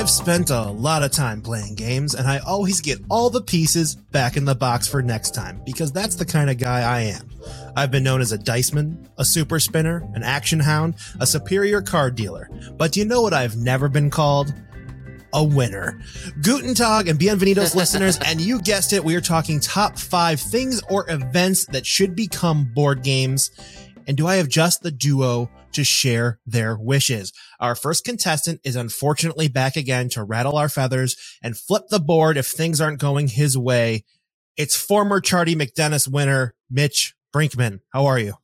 I've spent a lot of time playing games, and I always get all the pieces back in the box for next time because that's the kind of guy I am. I've been known as a diceman, a super spinner, an action hound, a superior card dealer. But do you know what I've never been called? A winner. Guten Tag and Bienvenidos listeners, and you guessed it, we are talking top five things or events that should become board games. And do I have just the duo to share their wishes. Our first contestant is unfortunately back again to rattle our feathers and flip the board if things aren't going his way. It's former Charlie McDennis winner, Mitch Brinkman. How are you?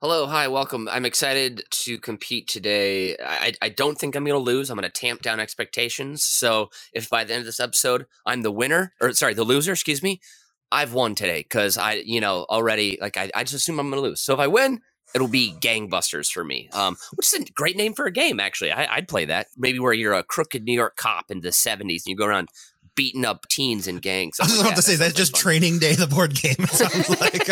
Hello, hi, welcome. I'm excited to compete today. I, I don't think I'm going to lose. I'm going to tamp down expectations. So if by the end of this episode I'm the winner, or sorry, the loser, excuse me, I've won today because I, you know, already like I, I just assume I'm going to lose. So if I win, it'll be gangbusters for me um, which is a great name for a game actually. I, would play that. Maybe where you're a crooked new york cop in the 70s and you go around beating up teens and gangs. I was about to say that's just training day the board game. Like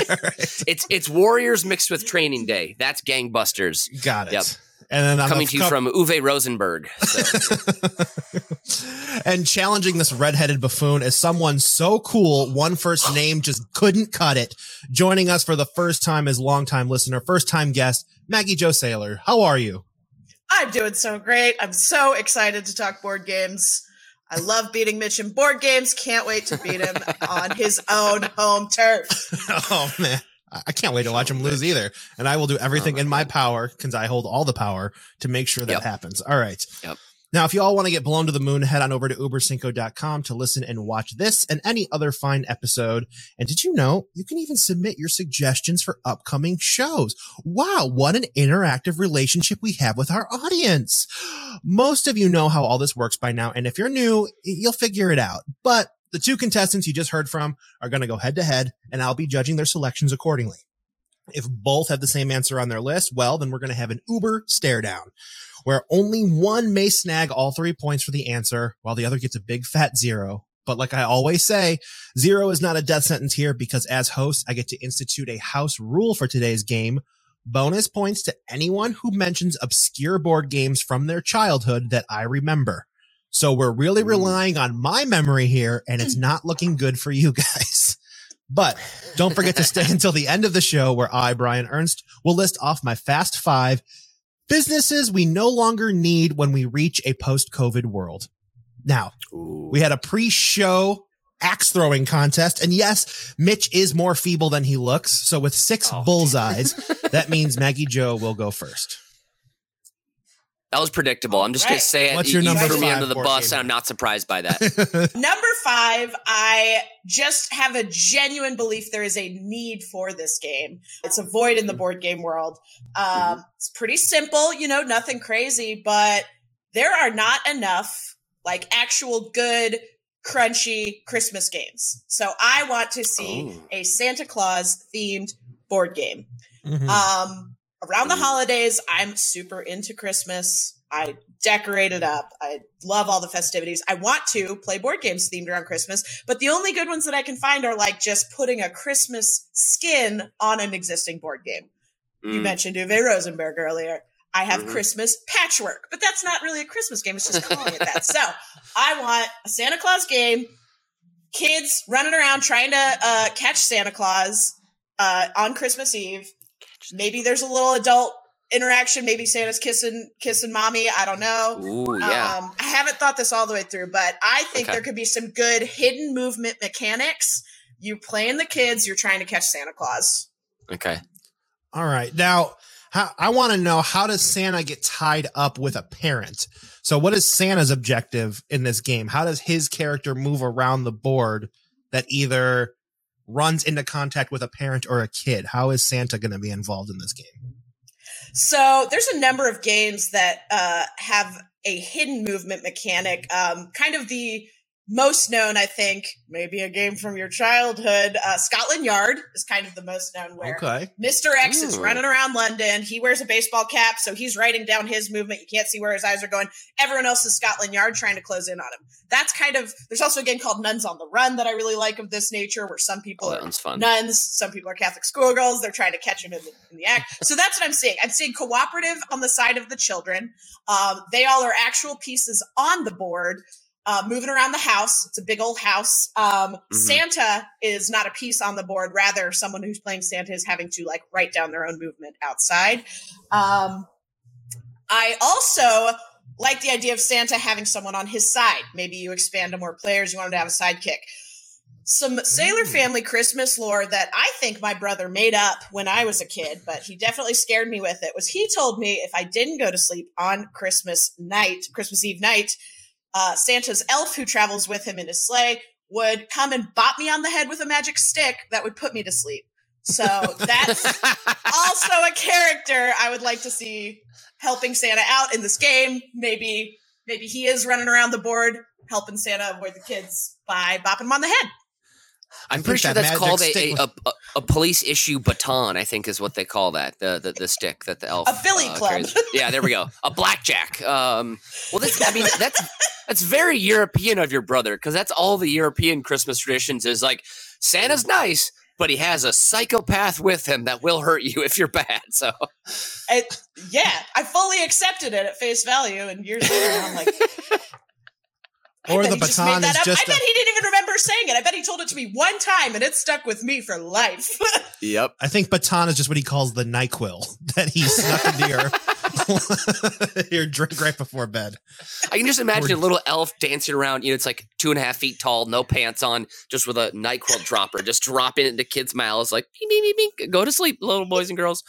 it's it's warriors mixed with training day. That's gangbusters. Got it. Yep and then I'm coming to you from Uwe Rosenberg. So. and challenging this redheaded buffoon as someone so cool, one first name just couldn't cut it. Joining us for the first time as longtime listener, first time guest, Maggie Jo Sailor. How are you? I'm doing so great. I'm so excited to talk board games. I love beating Mitch in board games. Can't wait to beat him on his own home turf. oh man. I can't wait to watch him lose either. And I will do everything in my power because I hold all the power to make sure that yep. happens. All right. Yep. Now, if you all want to get blown to the moon, head on over to ubercinco.com to listen and watch this and any other fine episode. And did you know you can even submit your suggestions for upcoming shows? Wow. What an interactive relationship we have with our audience. Most of you know how all this works by now. And if you're new, you'll figure it out. But the two contestants you just heard from are going to go head to head and I'll be judging their selections accordingly. If both have the same answer on their list, well, then we're going to have an Uber stare down where only one may snag all three points for the answer while the other gets a big fat zero. But like I always say, zero is not a death sentence here because as host, I get to institute a house rule for today's game. Bonus points to anyone who mentions obscure board games from their childhood that I remember. So we're really mm. relying on my memory here and it's mm. not looking good for you guys. But don't forget to stay until the end of the show where I, Brian Ernst, will list off my fast five businesses we no longer need when we reach a post COVID world. Now, Ooh. we had a pre show axe throwing contest. And yes, Mitch is more feeble than he looks. So with six oh. bullseyes, that means Maggie Jo will go first. That was predictable. I'm just right. going to say it. What's your number you threw me under the bus, and I'm not surprised by that. number five, I just have a genuine belief there is a need for this game. It's a void in the board game world. Um, mm-hmm. It's pretty simple, you know, nothing crazy, but there are not enough like actual good, crunchy Christmas games. So I want to see oh. a Santa Claus themed board game. Mm-hmm. Um, around the holidays, I'm super into Christmas. I decorate it up. I love all the festivities. I want to play board games themed around Christmas, but the only good ones that I can find are like just putting a Christmas skin on an existing board game. Mm. You mentioned Uwe Rosenberg earlier. I have mm-hmm. Christmas patchwork, but that's not really a Christmas game. It's just calling it that. So I want a Santa Claus game, kids running around trying to uh, catch Santa Claus uh, on Christmas Eve maybe there's a little adult interaction. Maybe Santa's kissing kissing mommy. I don't know. Ooh, yeah. Um, I haven't thought this all the way through, but I think okay. there could be some good hidden movement mechanics. You playing the kids, you're trying to catch Santa Claus. Okay. All right. Now, how, I want to know how does Santa get tied up with a parent? So, what is Santa's objective in this game? How does his character move around the board that either runs into contact with a parent or a kid. How is Santa going to be involved in this game? So there's a number of games that uh, have a hidden movement mechanic, um, kind of the most known, I think, maybe a game from your childhood. Uh, Scotland Yard is kind of the most known where Okay. Mr. X is running around London. He wears a baseball cap, so he's writing down his movement. You can't see where his eyes are going. Everyone else is Scotland Yard trying to close in on him. That's kind of, there's also a game called Nuns on the Run that I really like of this nature, where some people Oh, are nuns, some people are Catholic schoolgirls. They're trying to catch him in the, in the act. So that's what I'm seeing. I'm seeing cooperative on the side of the children. Um, they all are actual pieces on the board. Uh, moving around the house. It's a big old house. Um, Santa is not a piece on the board. Rather, someone who's playing Santa is having to like write down their own movement outside. Um, I also like the idea of Santa having someone on his side. Maybe you expand to more players. You want him to have a sidekick. Some Sailor Mm. Family Christmas lore that I think my brother made up when I was a kid, but he definitely scared me with it. Was he told me if I didn't go to sleep on Christmas night, Christmas Eve night, uh, Santa's elf who travels with him in his sleigh would come and bop me on the head with a magic stick that would put me to sleep. So that's also a character I would like to see helping Santa out in this game. Maybe maybe he is running around the board helping Santa avoid the kids by bopping him on the head. I'm pretty sure that that's called a, a, a, a- a police issue baton. I think is what they call that. The the, the stick that the elf. A billy club. carries. Yeah, there we go. A blackjack. Um, well, that's I mean that's that's very European of your brother because that's all the European Christmas traditions is like Santa's nice, but he has a psychopath with him that will hurt you if you're bad. So It, yeah, I fully accepted it at face value, and years later, I'm like, I Or the baton made that is up. just I bet a- he didn't even remember saying it. I bet he told it to me one time, and it stuck with me for life. yep. I think baton is just what he calls the NyQuil that he snuck into your your drink right before bed. I can just imagine a little elf dancing around. You know, it's like two and a half feet tall, no pants on, just with a Nyquil dropper, just dropping it into kids' mouths, like beep, beep, beep, beep, go to sleep, little boys and girls.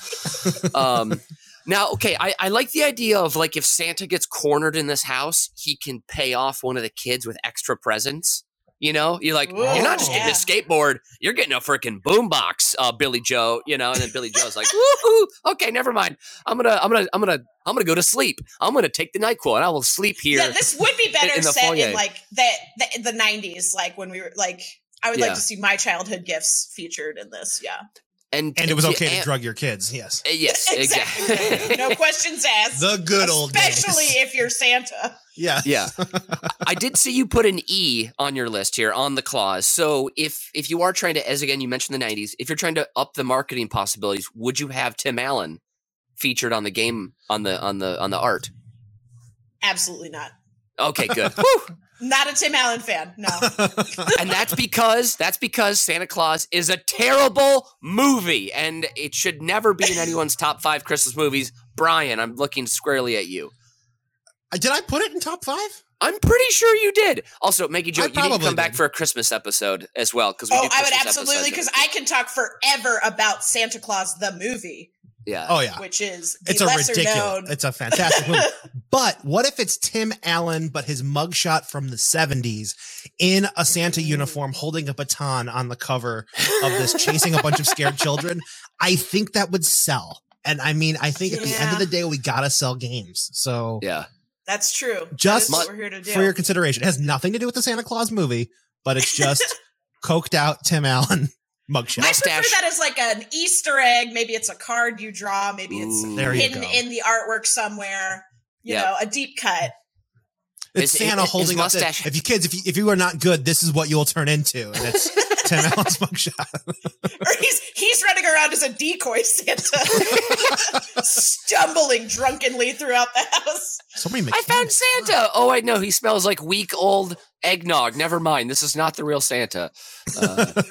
Um, now, okay, I, I like the idea of like if Santa gets cornered in this house, he can pay off one of the kids with extra presents. You know, you're like, you're not just getting a skateboard, you're getting a freaking boombox, uh, Billy Joe. You know, and then Billy Joe's like, woohoo, okay, never mind. I'm gonna, I'm gonna, I'm gonna, I'm gonna go to sleep. I'm gonna take the Nyquil and I will sleep here. yeah, this would be better in the set foyer. in like the, the the '90s, like when we were like. I would Yeah. like to see my childhood gifts featured in this. Yeah, and And it was yeah, okay to and- drug your kids. Yes. uh, Yes, exactly. exactly. no questions asked. The good old especially days. if you're Santa. Yeah. yeah, I did see you put an E on your list here on the clause. So if if you are trying to, as again you mentioned the '90s, if you're trying to up the marketing possibilities, would you have Tim Allen featured on the game on the on the on the art? Absolutely not. Okay, good. Whew. Not a Tim Allen fan. No. and that's because that's because Santa Claus is a terrible movie, and it should never be in anyone's top five Christmas movies. Brian, I'm looking squarely at you. Uh, did I put it in top five? I'm pretty sure you did. Also, Maggie Joe, I you need to probably come back for a Christmas episode as well because we oh, do I would absolutely because I can talk forever about Santa Claus the movie, yeah. Oh yeah. which is the It's a ridiculous. known. It's a fantastic movie. But what if it's Tim Allen, but his mugshot from the 70s in a Santa uniform holding a baton on the cover of this, chasing a bunch of scared children? I think that would sell. And I mean, I think at the end of the day, we gotta sell games. So Yeah. That's true. Just That's what we're here to do. for your consideration, it has nothing to do with the Santa Claus movie, but it's just coked out Tim Allen mugshot. I prefer that as like an Easter egg. Maybe it's a card you draw. Maybe it's Ooh. There hidden in the artwork somewhere. You Yep. know, a deep cut. It's His- Santa his holding up the, mustache- if you kids, if you, if you are not good, this is what you will turn into. And it's Tim Allen's mugshot. Or he's he's running around as a decoy Santa, stumbling drunkenly throughout the house. Somebody I found Santa. Oh, I know. He smells like week old eggnog. Never mind. This is not the real Santa. Uh,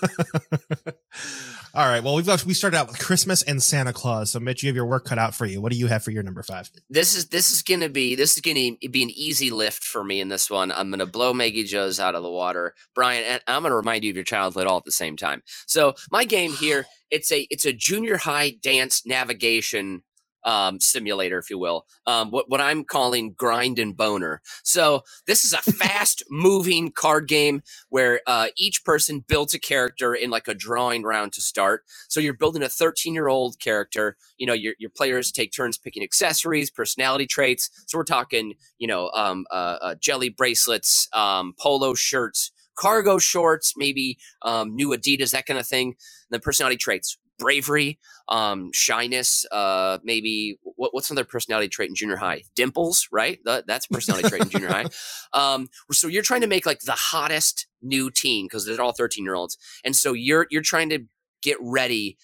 All right. Well, we've got, we started out with Christmas and Santa Claus. So, Mitch, you have your work cut out for you. What do you have for your number five? this is this is gonna be this is gonna be an easy lift for me in this one. I'm gonna blow Maggie Joe's out of the water, Brian, and I'm gonna remind you of your childhood all at the same time. So my game here, it's a it's a junior high dance navigation um, simulator, if you will. Um, what what I'm calling grind and boner. So this is a fast moving card game where uh, each person builds a character in like a drawing round to start. So you're building a 13 year old character. You know, your your players take turns picking accessories, personality traits. So we're talking, you know, um, uh, uh, jelly bracelets, um, polo shirts cargo shorts, maybe um, new Adidas, that kind of thing. And then personality traits, bravery, um, shyness, uh, maybe what, what's another personality trait in junior high? Dimples, right? That, that's personality trait in junior high. Um, so you're trying to make like the hottest new teen because they're all 13 year olds, and so you're you're trying to get ready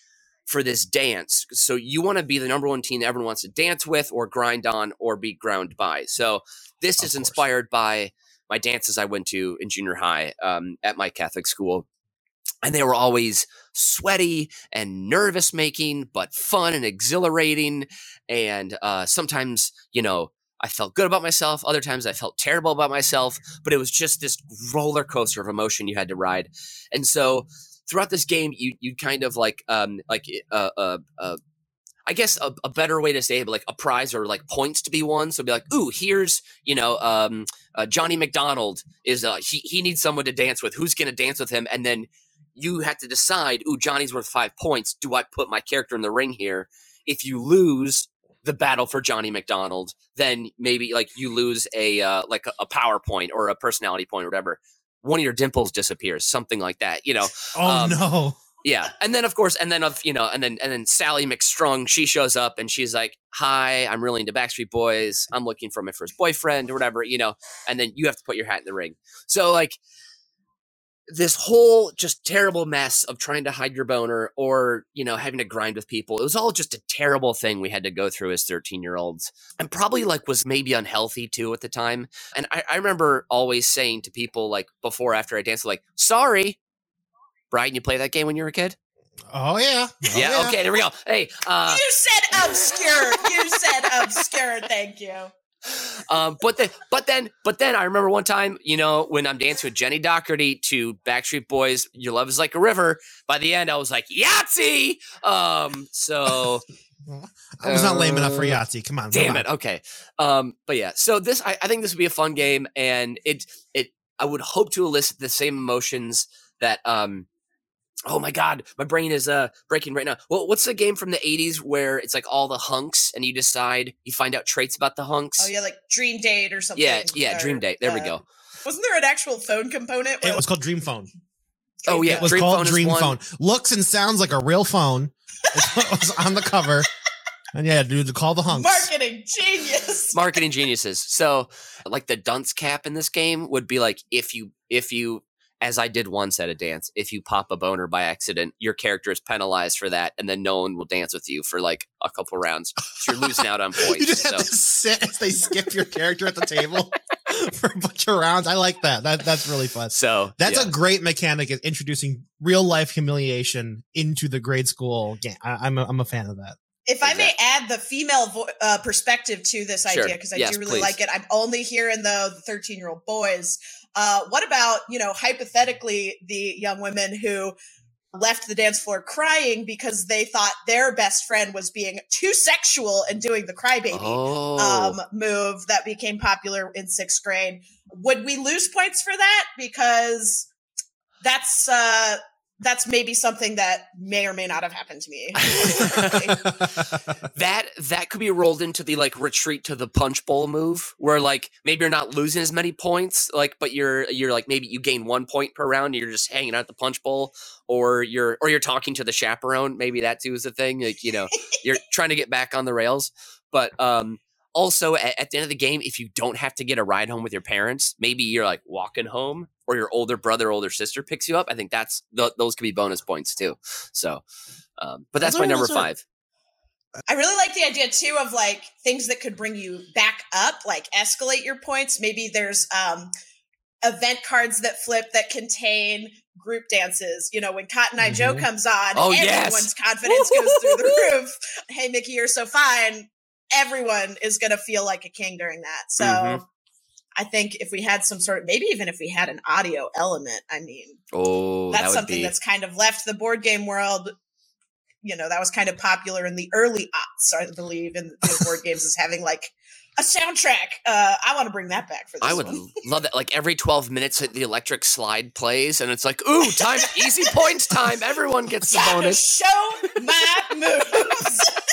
for this dance. So you want to be the number one teen that everyone wants to dance with or grind on or be ground by. So this Of is course. inspired by my dances I went to in junior high um, at my Catholic school. And they were always sweaty and nervous making, but fun and exhilarating. And uh, sometimes, you know, I felt good about myself. Other times I felt terrible about myself, but it was just this roller coaster of emotion you had to ride. And so throughout this game, you you kind of like um like uh uh, uh I guess a, a better way to say it, like a prize or like points to be won. So be like, ooh, here's you know um uh, Johnny McDonald is uh he he needs someone to dance with. Who's gonna dance with him? And then you have to decide, ooh, Johnny's worth five points. Do I put my character in the ring here? If you lose the battle for Johnny McDonald, then maybe like you lose a uh, like a, a power point or a personality point or whatever. One of your dimples disappears, something like that. You know, Oh Um, no. yeah. And then of course, and then of you know, and then and then Sally McStrung, she shows up and she's like, "Hi, I'm really into Backstreet Boys. I'm looking for my first boyfriend or whatever." You know, and then you have to put your hat in the ring. So like this whole just terrible mess of trying to hide your boner or you know having to grind with people it was all just a terrible thing we had to go through as 13 year olds and probably like was maybe unhealthy too at the time and I, I remember always saying to people like before after i danced like sorry brian you play that game when you were a kid Oh yeah. Oh, yeah, okay there we go hey uh you said obscure. You said obscure. Thank you. Um, but then, but then, but then, I remember one time, you know, when I'm dancing with Jenny Doherty to Backstreet Boys, "Your Love Is Like a River." By the end, I was like, "Yahtzee!" Um, so I was not lame enough for Uh, Yahtzee. Come on. damn it. on. Okay. Um, but yeah, so this, I, I think this would be a fun game, and it, it, I would hope to elicit the same emotions that, um. Oh my god, my brain is uh breaking right now. Well, what's the game from the 80s where it's like all the hunks and you decide you find out traits about the hunks? Oh yeah, like Dream Date or something. Yeah, yeah, Dream Date. There we uh, go. Wasn't there an actual phone component? It was called Dream Phone. Oh, yeah, It was Dream called Phone Dream. Phone. Looks and sounds like a real phone. it was on the cover. And yeah, dude, to call the hunks. marketing genius. marketing geniuses. So, like the dunce cap in this game would be like if you if you as I did once at a dance, if you pop a boner by accident, your character is penalized for that, and then no one will dance with you for like a couple rounds. So you're losing out on points. you just have to sit as they skip your character at the table for a bunch of rounds. I like that. That that's really fun. so That's yeah. a great mechanic is introducing real life humiliation into the grade school game. I, I'm a, I'm a fan of that. If I may add the female vo- uh, perspective to this Sure. idea, because I Yes, do really please. like it. I'm only hearing the 13 year old boys. Uh, what about, you know, hypothetically, the young women who left the dance floor crying because they thought their best friend was being too sexual and doing the crybaby oh um, move that became popular in sixth grade? Would we lose points for that? Because that's uh, that's maybe something that may or may not have happened to me. that that could be rolled into the like retreat to the punch bowl move where like maybe you're not losing as many points like but you're you're like maybe you gain one point per round and you're just hanging out at the punch bowl or you're or you're talking to the chaperone maybe that too is a thing like you know you're trying to get back on the rails but um also at, at the end of the game if you don't have to get a ride home with your parents maybe you're like walking home or your older brother older sister picks you up i think that's th- those could be bonus points too so um but that's my number five I really like the idea too of like things that could bring you back up, like escalate your points. Maybe there's um event cards that flip that contain group dances. You know, when Cotton Eye Joe Mhm. comes on, Oh, yes. everyone's confidence goes through the roof. Hey Mickey, you're so fine. Everyone is gonna feel like a king during that. So Mhm. I think if we had some sort of maybe even if we had an audio element, I mean, Oh, that's would something be that's kind of left the board game world you know that was kind of popular in the early aughts, I believe, in, board games as having like a soundtrack. Uh, I want to bring that back for this. I would love that. Like every 12 minutes, the electric slide plays, and it's like, ooh, time, easy points time. Everyone gets the bonus. show my moves.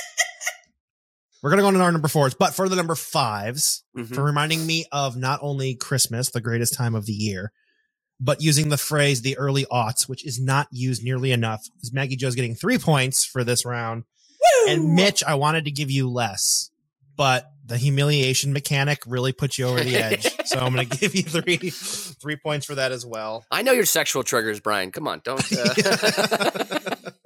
We're gonna go on to our number fours, but for the number 5s Mhm. for reminding me of not only Christmas, the greatest time of the year, but using the phrase the early aughts, which is not used nearly enough. Because Maggie Joe's getting three points for this round. Woo! And Mitch, I wanted to give you less, but the humiliation mechanic really put you over the edge. so I'm going to give you three three points for that as well. I know your sexual triggers, Brian. Come on, don't. Uh...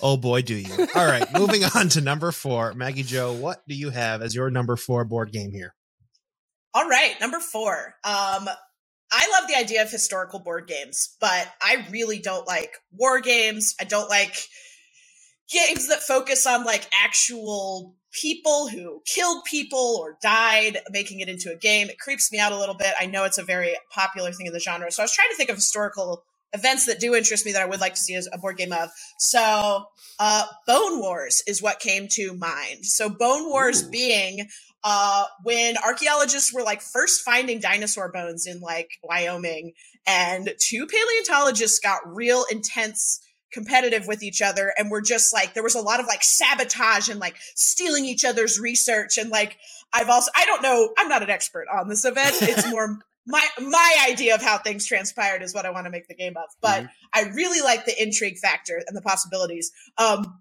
oh boy, do you! All right, moving on to number four, Maggie Joe. What do you have as your number four board game here? All right, number four. Um, I love the idea of historical board games, but I really don't like war games. I don't like games that focus on like actual people who killed people or died, making it into a game. It creeps me out a little bit. I know it's a very popular thing in the genre. So I was trying to think of historical events that do interest me that I would like to see as a board game of. So uh, Bone Wars is what came to mind. So Bone Wars Ooh. being uh, when archaeologists were like first finding dinosaur bones in like Wyoming, and two paleontologists got real intense competitive with each other and were just like there was a lot of like sabotage and like stealing each other's research and like I've also I don't know I'm not an expert on this event it's more my my idea of how things transpired is what I want to make the game of but I really like the intrigue factor and the possibilities um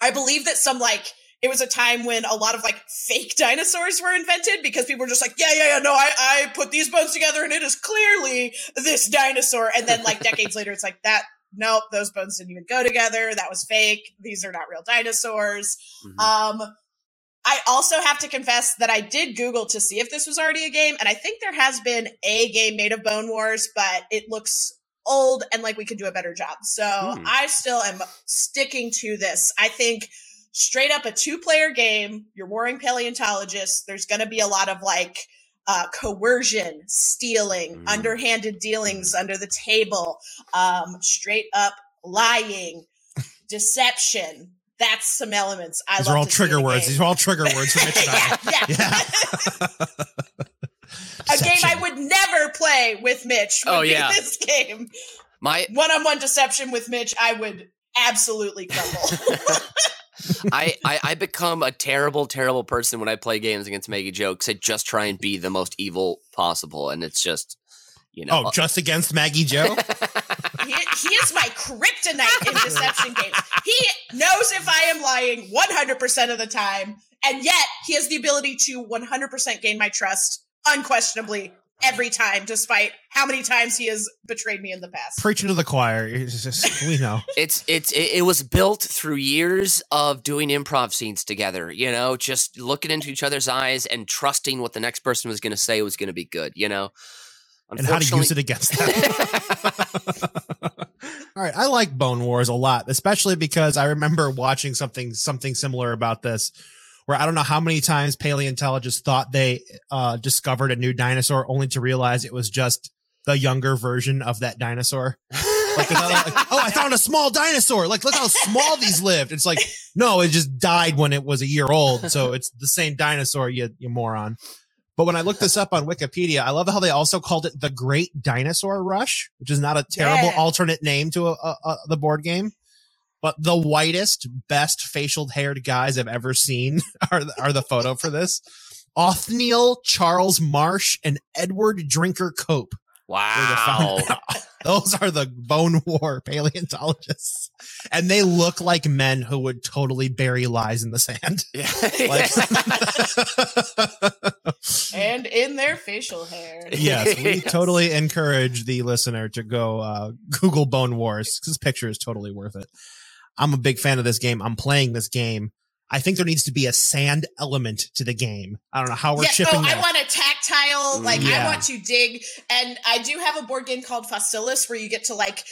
I believe that some like it was a time when a lot of like fake dinosaurs were invented because people were just like, yeah, yeah, yeah, no, I, I put these bones together and it is clearly this dinosaur. And then like decades later, it's like that. Nope, those bones didn't even go together. That was fake. These are not real dinosaurs. Mhm. Um, I also have to confess that I did Google to see if this was already a game, and I think there has been a game made of Bone Wars, but it looks old and like we could do a better job. So Hmm. I still am sticking to this. I think straight up a two player game, you're warring paleontologists, there's going to be a lot of like uh, coercion, stealing, Mm. underhanded dealings under the table, um, straight up lying, deception. That's some elements I These love are all to trigger words. game. These are all trigger words for Mitch and I. yeah, yeah. Yeah. a game I would never play with Mitch. Oh, would Oh, be yeah. this game. My One-on-one deception with Mitch, I would absolutely crumble. I, I I become a terrible, terrible person when I play games against Maggie Joe because I just try and be the most evil possible, and it's just, you know. Oh, uh, just against Maggie Joe? he, he is my kryptonite in deception games. He knows if I am lying 100% of the time, and yet he has the ability to 100% gain my trust unquestionably every time, despite how many times he has betrayed me in the past. Preaching to the choir. It's just, we know. it's it's it, it was built through years of doing improv scenes together. You know, just looking into each other's eyes and trusting what the next person was going to say was going to be good. You know, And how to use it against them. All right, I like Bone Wars a lot, especially because I remember watching something something similar about this, where I don't know how many times paleontologists thought they uh, discovered a new dinosaur, only to realize it was just the younger version of that dinosaur. Like, like, oh, I found a small dinosaur. Like, look how small these lived. It's like, no, it just died when it was a year old, so it's the same dinosaur, you you moron. But when I looked this up on Wikipedia, I love how they also called it the Great Dinosaur Rush, which is not a terrible Yeah. alternate name to a, a, a, the board game. But the whitest, best facial haired guys I've ever seen are the, are the photo for this. Othniel, Charles Marsh, and Edward Drinker Cope. Were the wow. Those are the Bone War paleontologists. And they look like men who would totally bury lies in the sand. Like, and in their facial hair. yes, we Yes. totally encourage the listener to go uh, Google Bone Wars because this picture is totally worth it. I'm a big fan of this game. I'm playing this game. I think there needs to be a sand element to the game. I don't know how we're yeah, shipping no, I that. want a like Yeah. I want to dig. And I do have a board game called Fossilis where you get to like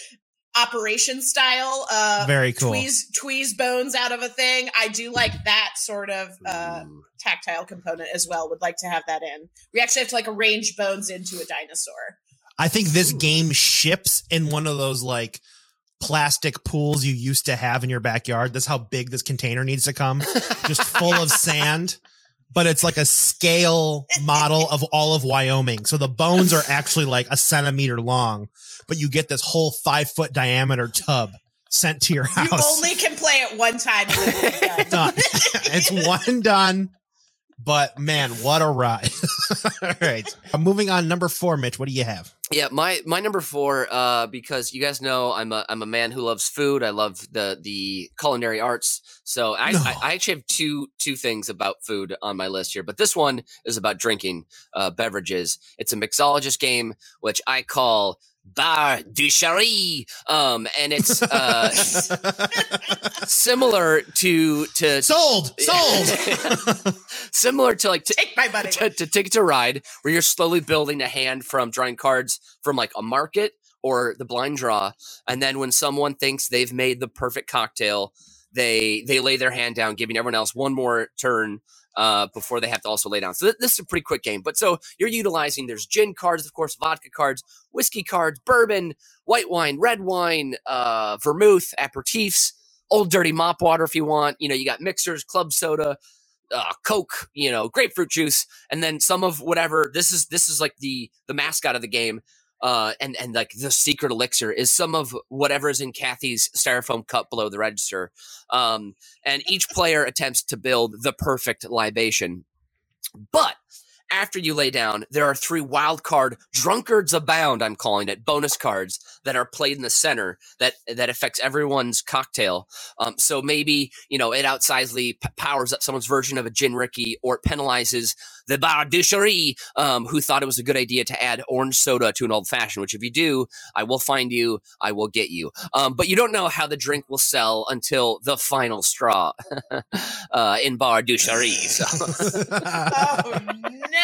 operation style uh Very cool. tweeze tweeze bones out of a thing. I do like that sort of uh Ooh. tactile component as well. Would like to have that in. We actually have to like arrange bones into a dinosaur. I think this game ships in one of those like plastic pools you used to have in your backyard. That's how big this container needs to come, just full of sand. But it's like a scale model of all of Wyoming. So the bones are actually like a centimeter long, but you get this whole five foot diameter tub sent to your house. You only can play it one time. done. it's one done. But man, what a ride! All right, moving on. Number four, Mitch. What do you have? Yeah, my my number four, uh, because you guys know I'm a I'm a man who loves food. I love the the culinary arts. So I, No. I, I actually have two two things about food on my list here, but this one is about drinking uh, beverages. It's a mixologist game, which I call Bar du Cherie, um, and it's uh, similar to to sold, sold. similar to like to, Take my money. to, to Ticket to Ride, where you're slowly building a hand from drawing cards from like a market or the blind draw, and then when someone thinks they've made the perfect cocktail, they they lay their hand down, giving everyone else one more turn uh, before they have to also lay down. So th- this is a pretty quick game. But so you're utilizing there's gin cards, of course, vodka cards, whiskey cards, bourbon, white wine, red wine, uh, vermouth, aperitifs, old dirty mop water if you want. You know, you got mixers, club soda, uh, Coke, you know, grapefruit juice, and then some of whatever. This is this is like the the mascot of the game. Uh, and and like the secret elixir is some of whatever is in Kathy's styrofoam cup below the register. Um, and each player attempts to build the perfect libation. But after you lay down, there are three wild card drunkards abound. I'm calling it bonus cards that are played in the center that that affects everyone's cocktail. Um, so maybe you know it outsizely p- powers up someone's version of a gin rickey, or it penalizes the bar Cherie, um, who thought it was a good idea to add orange soda to an old fashioned. Which if you do, I will find you. I will get you. Um, but you don't know how the drink will sell until the final straw uh, in bar Cherie. So. oh no!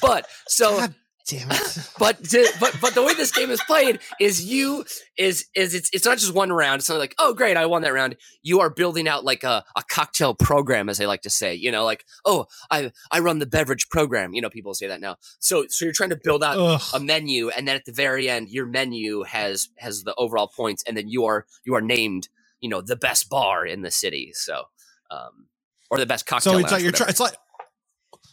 But so God damn it! but to, but but the way this game is played is you is is it's it's not just one round. It's not like oh great I won that round. You are building out like a, a cocktail program as they like to say. You know like oh I I run the beverage program. You know people say that now. So so you're trying to build out Ugh. a menu and then at the very end your menu has has the overall points and then you are you are named you know the best bar in the city. So um or the best cocktail. So it's like you're trying. It's like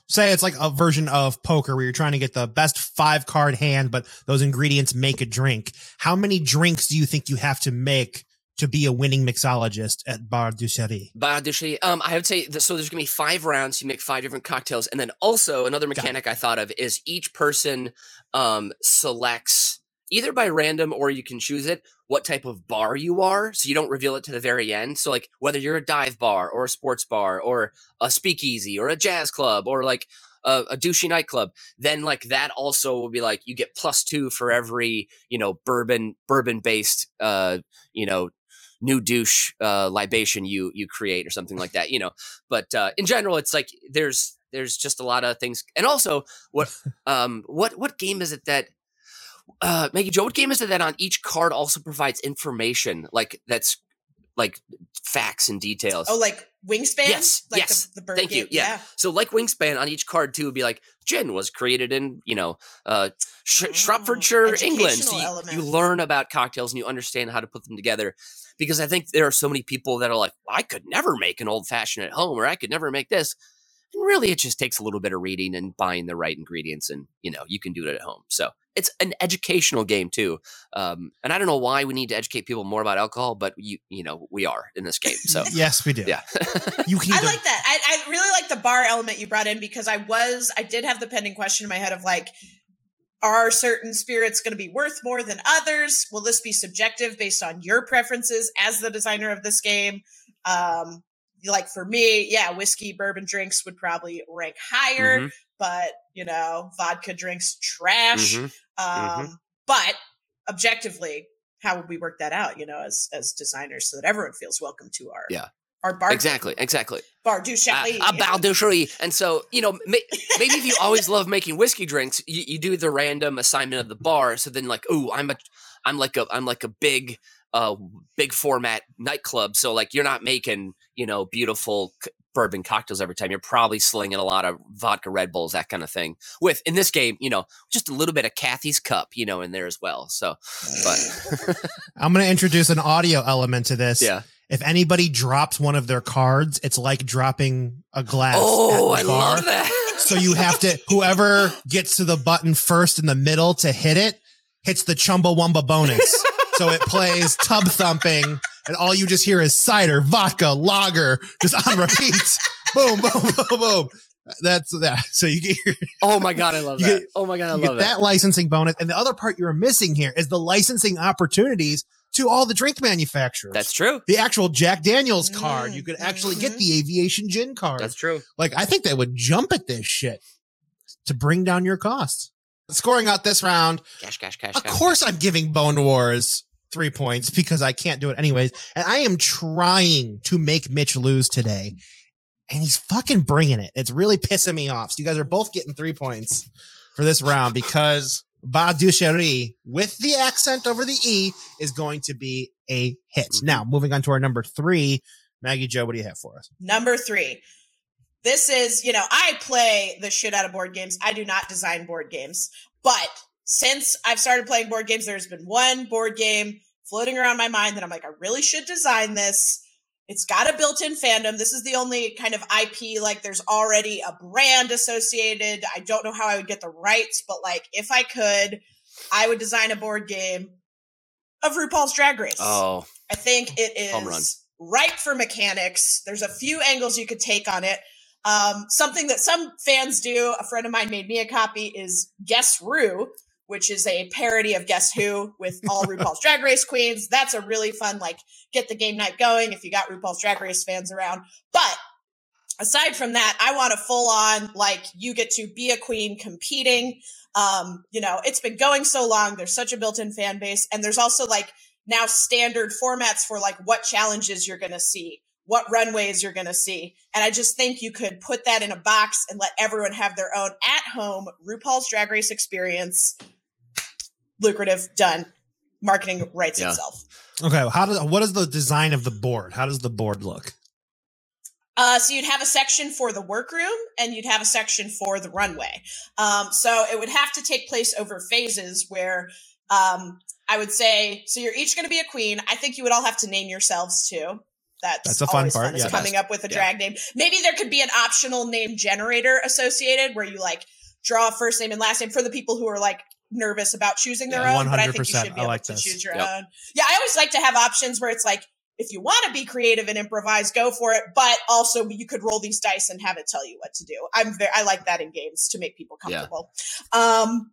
say it's like a version of poker where you're trying to get the best five card hand, but those ingredients make a drink. How many drinks do you think you have to make to be a winning mixologist at Bar du Cherie? Bar du Cherie. Um, I would say that, so. There's gonna be five rounds. You make five different cocktails, and then also another mechanic I thought of is each person um selects either by random or you can choose it what type of bar you are, so you don't reveal it to the very end. So like whether you're a dive bar or a sports bar or a speakeasy or a jazz club or like a, a douchey nightclub, then like that also will be like you get plus two for every you know bourbon bourbon based uh you know new douche uh, libation you you create or something like that you know but uh, in general it's like there's there's just a lot of things and also what um what what game is it that uh Maggie Joe what game is it that on each card also provides information like that's like facts and details Oh, like Wingspan? Yes, Like yes. The, the bird Thank you, game? yeah. so like wingspan on each card too would be like gin was created in you know uh Sh- Oh, Shropshire England so you, you learn about cocktails and you understand how to put them together because I think there are so many people that are like I could never make an old fashioned at home or I could never make this and really it just takes a little bit of reading and buying the right ingredients and you know you can do it at home so it's an educational game too um and I don't know why we need to educate people more about alcohol but you you know we are in this game so Yes, we do. yeah You can I like that. I, I really like the bar element you brought in because I was, I did have the pending question in my head of like, are certain spirits going to be worth more than others? Will this be subjective based on your preferences as the designer of this game? Um, like for me, yeah, whiskey, bourbon drinks would probably rank higher, Mhm, but you know, vodka drinks trash. mhm. Um, but objectively, how would we work that out? You know, as as designers, so that everyone feels welcome to our Yeah. our bar exactly exactly bar du uh, Chalet. a Bar de Cherie. And so, you know, may, maybe if you always love making whiskey drinks, you, you do the random assignment of the bar. So then, like, oh, I'm a, I'm like a, I'm like a big, uh, big format nightclub. So like, you're not making, you know, beautiful bourbon cocktails every time. You're probably slinging a lot of vodka Red Bulls, that kind of thing. With in this game, you know, just a little bit of Kathy's cup, you know, in there as well. So, but I'm going to introduce an audio element to this. yeah. If anybody drops one of their cards, it's like dropping a glass. Oh, I bar. love that. So you have to, whoever gets to the button first in the middle to hit it, hits the Chumbawamba bonus. so it plays tub thumping, and all you just hear is cider, vodka, lager, just on repeat. boom, boom, boom, boom. That's that. So you get your, Oh my god, I love You that. get- oh my god, I you get love that licensing bonus. And the other part you're missing here is the licensing opportunities to all the drink manufacturers. That's true. the actual Jack Daniels card. Mm, You could actually get mhm. the aviation gin card. That's true. Like, I think they would jump at this shit to bring down your costs. Scoring out this round, Cash, cash, cash. of cash, course, I'm giving Bone Wars three points because I can't do it anyways. And I am trying to make Mitch lose today. And he's fucking bringing it. It's really pissing me off. So you guys are both getting three points for this round because Ba Ducherie with the accent over the E is going to be a hit. Mhm. Now, moving on to our number three. Maggie Joe, what do you have for us? Number three. This is, you know, I play the shit out of board games. I do not design board games. But since I've started playing board games, there's been one board game floating around my mind that I'm like, I really should design this. It's got a built in fandom. This is the only kind of IP, like, there's already a brand associated. I don't know how I would get the rights, but like, if I could, I would design a board game of RuPaul's Drag Race. Oh, I think it is ripe for mechanics. There's a few angles you could take on it. Um, something that some fans do, a friend of mine made me a copy, is Guess Ru, which is a parody of Guess Who with all RuPaul's Drag Race queens. That's a really fun, like, get the game night going if you got RuPaul's Drag Race fans around. But aside from that, I want a full on, like, you get to be a queen competing. Um, you know, it's been going so long. There's such a built in fan base. And there's also, like, now standard formats for like what challenges you're going to see, what runways you're going to see. And I just think you could put that in a box and let everyone have their own at home RuPaul's Drag Race experience. Lucrative, done. Marketing writes Yeah. itself. Okay, how does what is the design of the board? How does the board look? Uh, so you'd have a section for the workroom and you'd have a section for the runway. Um, so it would have to take place over phases where um, I would say, so you're each going to be a queen. I think you would all have to name yourselves too. That's, That's a fun part, is yeah. coming up with a Yeah. drag name. Maybe there could be an optional name generator associated where you like draw a first name and last name for the people who are like nervous about choosing their Yeah, own. But I think you 100%. should be I able like to this. choose your Yep. own. Yeah, I always like to have options where it's like, if you want to be creative and improvise, go for it. But also, you could roll these dice and have it tell you what to do. I'm very, I like that in games to make people Yeah. comfortable. Um,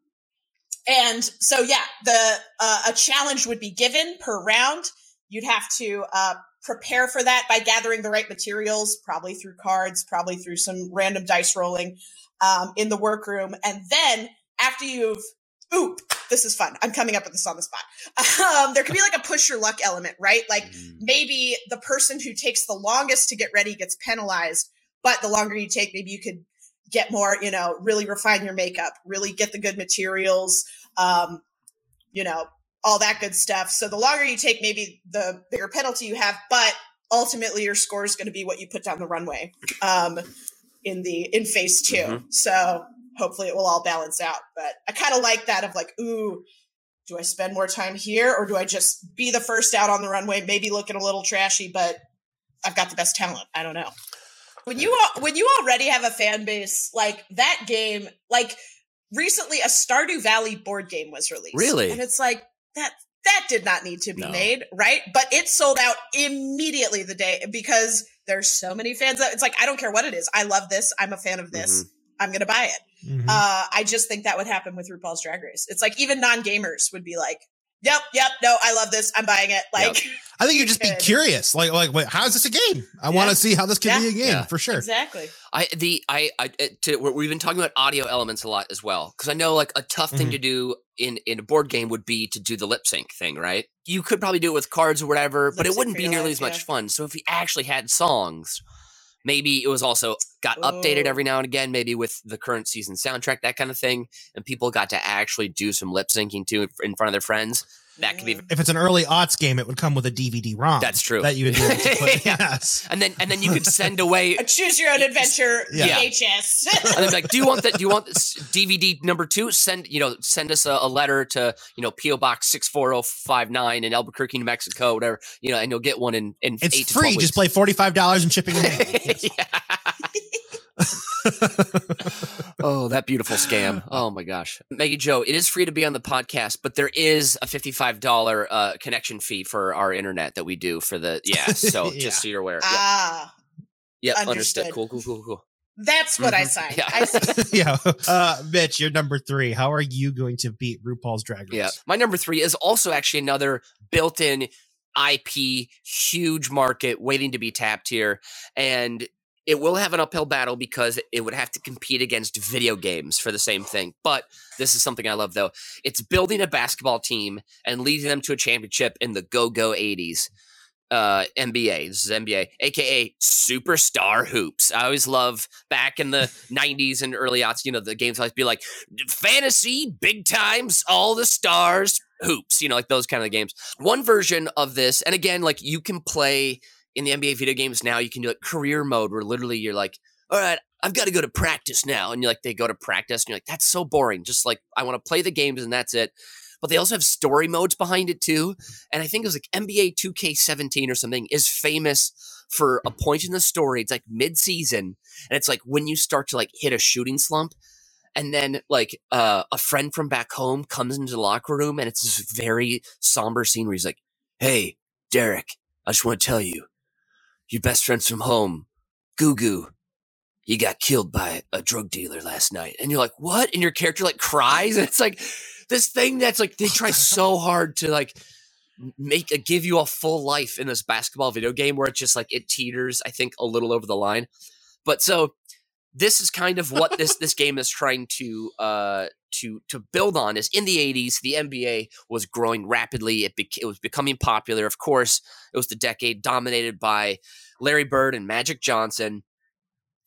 and so yeah, the uh, a challenge would be given per round. You'd have to uh, prepare for that by gathering the right materials, probably through cards, probably through some random dice rolling um, in the workroom, and then after you've ooh, this is fun. I'm coming up with this on the spot. Um, there could be like a push your luck element, right? Like Mm. maybe the person who takes the longest to get ready gets penalized, but the longer you take, maybe you could get more, you know, really refine your makeup, really get the good materials, um, you know, all that good stuff. So the longer you take, maybe the bigger penalty you have, but ultimately your score is going to be what you put down the runway um, in the in phase 2 Mhm. So hopefully it will all balance out. But I kind of like that of like, ooh, do I spend more time here or do I just be the first out on the runway, maybe looking a little trashy, but I've got the best talent? I don't know. When you when you already have a fan base like that game, like recently a Stardew Valley board game was released. Really? And it's like that that did not need to be No. made, right? But it sold out immediately the day because there's so many fans. That, it's like I don't care what it is. I love this. I'm a fan of this. Mm-hmm. I'm gonna buy it. Mhm. Uh, I just think that would happen with RuPaul's Drag Race. It's like even non gamers would be like, "Yep, yep, no, I love this. I'm buying it." Like I think you just be curious. Like, like, wait, how is this a game? I want to see how this can be a game Yeah. for sure. exactly. I the I I to, we're- we've been talking about audio elements a lot as well because I know like a tough thing Mhm. to do in in a board game would be to do the lip sync thing, right? You could probably do it with cards or whatever, but it wouldn't be nearly life, as much yeah. fun. So if you actually had songs, maybe it was also got updated Oh. every now and again, maybe with the current season soundtrack, that kind of thing, and people got to actually do some lip syncing too in front of their friends. That could be. If it's an early aughts game, it would come with a DVD ROM. That's true. That you would be able to put. Yeah. Yes. and then and then you could send away A choose your own adventure Yeah. VHS. and then like, do you want that? Do you want this DVD number two? Send you know, send us a, a letter to you know PO Box six four zero five nine in Albuquerque, New Mexico, whatever. You know, and you'll get one in in It's eight to free. 12 Just play forty five dollars in shipping and handling. Yeah. oh, that beautiful scam! Oh my gosh, Maggie Joe, it is free to be on the podcast, but there is a fifty-five dollar uh, connection fee for our internet that we do for the yeah. So Yeah. just so you're aware. Yep, ah, yep understood. understood. Cool, cool, cool, cool. that's what I Mhm. signed. Yeah. I signed. yeah. Uh, Mitch, you're number three. How are you going to beat RuPaul's Drag Race? Yeah. My number three is also actually another built in IP, huge market waiting to be tapped here. And it will have an uphill battle because it would have to compete against video games for the same thing. But this is something I love, though. It's building a basketball team and leading them to a championship in the go go 80s. Uh, NBA. This is NBA, aka Superstar Hoops. I always love back in the 90s and early aughts, you know, the games always be like fantasy, big times, all the stars, hoops, you know, like those kind of games. One version of this, and again, like you can play in the NBA video games now, you can do like career mode where literally you're like, all right, I've got to go to practice now. And you're like, they go to practice and you're like, that's so boring. Just like, I want to play the games and that's it. But they also have story modes behind it too. And I think it was like NBA 2K17 or something is famous for a point in the story. It's like mid season. And it's like when you start to like hit a shooting slump and then like uh, a friend from back home comes into the locker room and it's this very somber scene where he's like hey derek i just want to tell you your best friends from home. Goo goo you got killed by a drug dealer last night. And you're like what? And your character like cries. And it's like this thing that's like they try so hard to like make a, give you a full life in this basketball video game where it's just like it teeters i think a little over the line. But so this is kind of what this this game is trying to uh to to build on is in the 80s the NBA was growing rapidly. It, bec- it was becoming popular. Of course it was the decade dominated by Larry Bird and Magic Johnson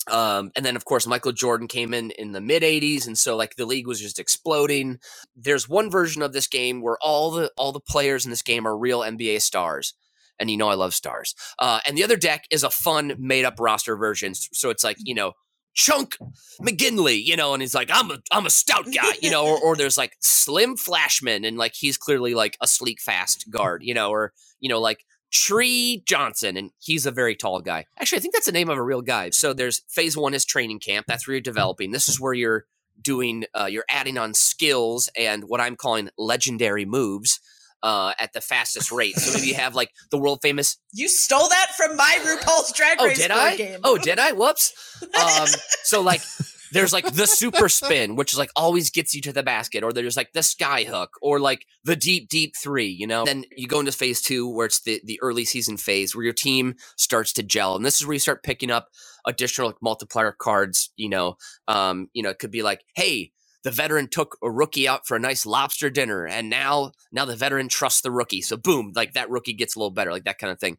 um, and then of course Michael Jordan came in in the mid 80s and so like the league was just exploding. There's one version of this game where all the all the players in this game are real NBA stars and you know I love stars uh, and the other deck is a fun made up roster version so it's like you know Chunk McGinley, you know, and he's like, I'm a I'm a stout guy, you know, or, or there's like Slim Flashman, and like he's clearly like a sleek, fast guard, you know, or you know, like Tree Johnson, and he's a very tall guy. Actually, I think that's the name of a real guy. So there's phase one is training camp. That's where you're developing. This is where you're doing uh, you're adding on skills and what I'm calling legendary moves uh, at the fastest rate. So maybe you have like the world famous You stole that from my RuPaul's Drag Race Oh, Race did I? game. Oh, did I? Whoops. Um, so like, there's like the super spin, which is like always gets you to the basket, or there's like the sky hook, or like the deep deep three. You know. Then you go into phase two, where it's the the early season phase, where your team starts to gel, and this is where you start picking up additional like, multiplier cards. You know, um, you know, it could be like, hey. The veteran took a rookie out for a nice lobster dinner, and now now the veteran trusts the rookie. So boom, like that rookie gets a little better, like that kind of thing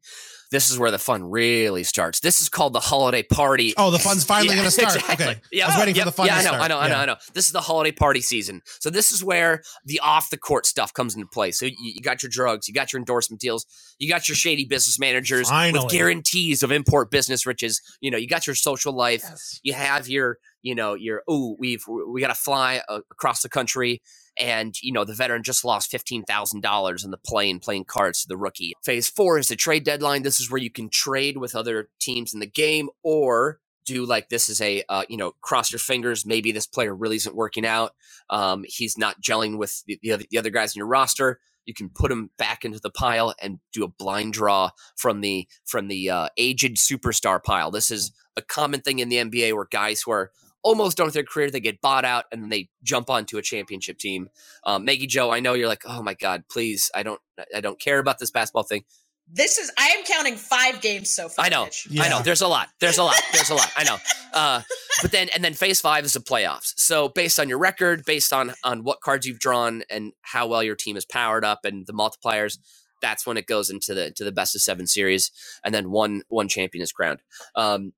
this is where the fun really starts. This is called the holiday party. Oh, the fun's finally Yeah, going to start. exactly. Okay. Yeah, I was waiting yep, for the fun Yeah, to I know. I know, I know, I know. This is the holiday party season. So this is where the off the court stuff comes into play. So you, you got your drugs, you got your endorsement deals, you got your shady business managers Finally. with guarantees of import business riches. You know, you got your social life Yes. you have your you know your oh we've we got to fly uh, across the country and you know the veteran just lost $15000 in the plane playing cards to the rookie. Phase four is the trade deadline. This is where you can trade with other teams in the game or do like this is a uh, you know cross your fingers. Maybe this player really isn't working out. Um, he's not gelling with the, the, other, the other guys in your roster. You can put him back into the pile and do a blind draw from the from the uh, aged superstar pile. This is a common thing in the nba where guys who are almost done with their career they get bought out and they jump onto a championship team um, maggie joe i know you're like oh my god please i don't i don't care about this basketball thing This is I am counting five games so far. I know. Mitch. I know. There's a lot. There's a lot. There's a lot. I know. Uh, but then and then phase five is the playoffs. So based on your record, based on on what cards you've drawn and how well your team is powered up and the multipliers, that's when it goes into the to the best of seven series, and then one one champion is crowned. Um,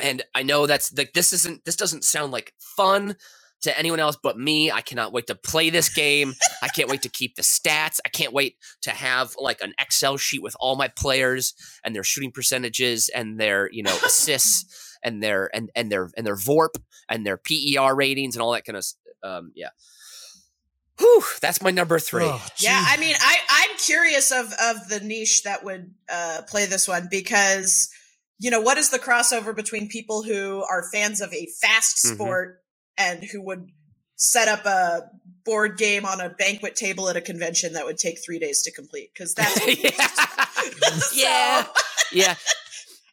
and I know that's like this isn't this doesn't sound like fun to anyone else but me. I cannot wait to play this game. I can't wait to keep the stats. I can't wait to have like an Excel sheet with all my players and their shooting percentages and their, you know, assists and their and and their and their VORP and their PER ratings and all that kind of um yeah. Whew, that's my number three. Oh, Yeah. I mean, I I'm curious of of the niche that would uh, play this one because you know what is the crossover between people who are fans of a fast Mhm. sport and who would set up a board game on a banquet table at a convention that would take three days to complete because that's yeah. So, yeah. Yeah.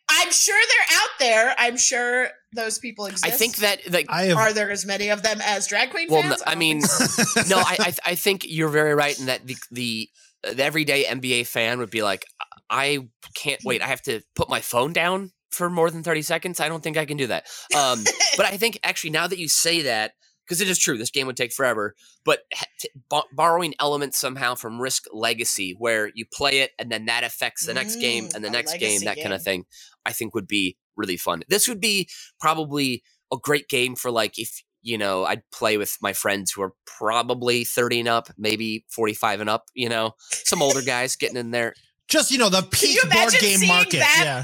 I'm sure they're out there. I'm sure those people exist. I think that like I have are there as many of them as drag queen well, fans? no, I don't mean, so. no, I, I I think you're very right in that the the, the everyday NBA fan would be like, I can't wait. I have to put my phone down for more than thirty seconds. I don't think I can do that. Um, but I think actually now that you say that, because it is true, this game would take forever. But t- bo- borrowing elements somehow from Risk Legacy, where you play it and then that affects the next game Mm, and the next game, that kind of thing, I think would be really fun. This would be probably a great game for like if you know I'd play with my friends who are probably 30 and up, maybe 45 and up. You know, some older guys getting in there. Just you know the peak you board imagine game seeing market. that? Yeah.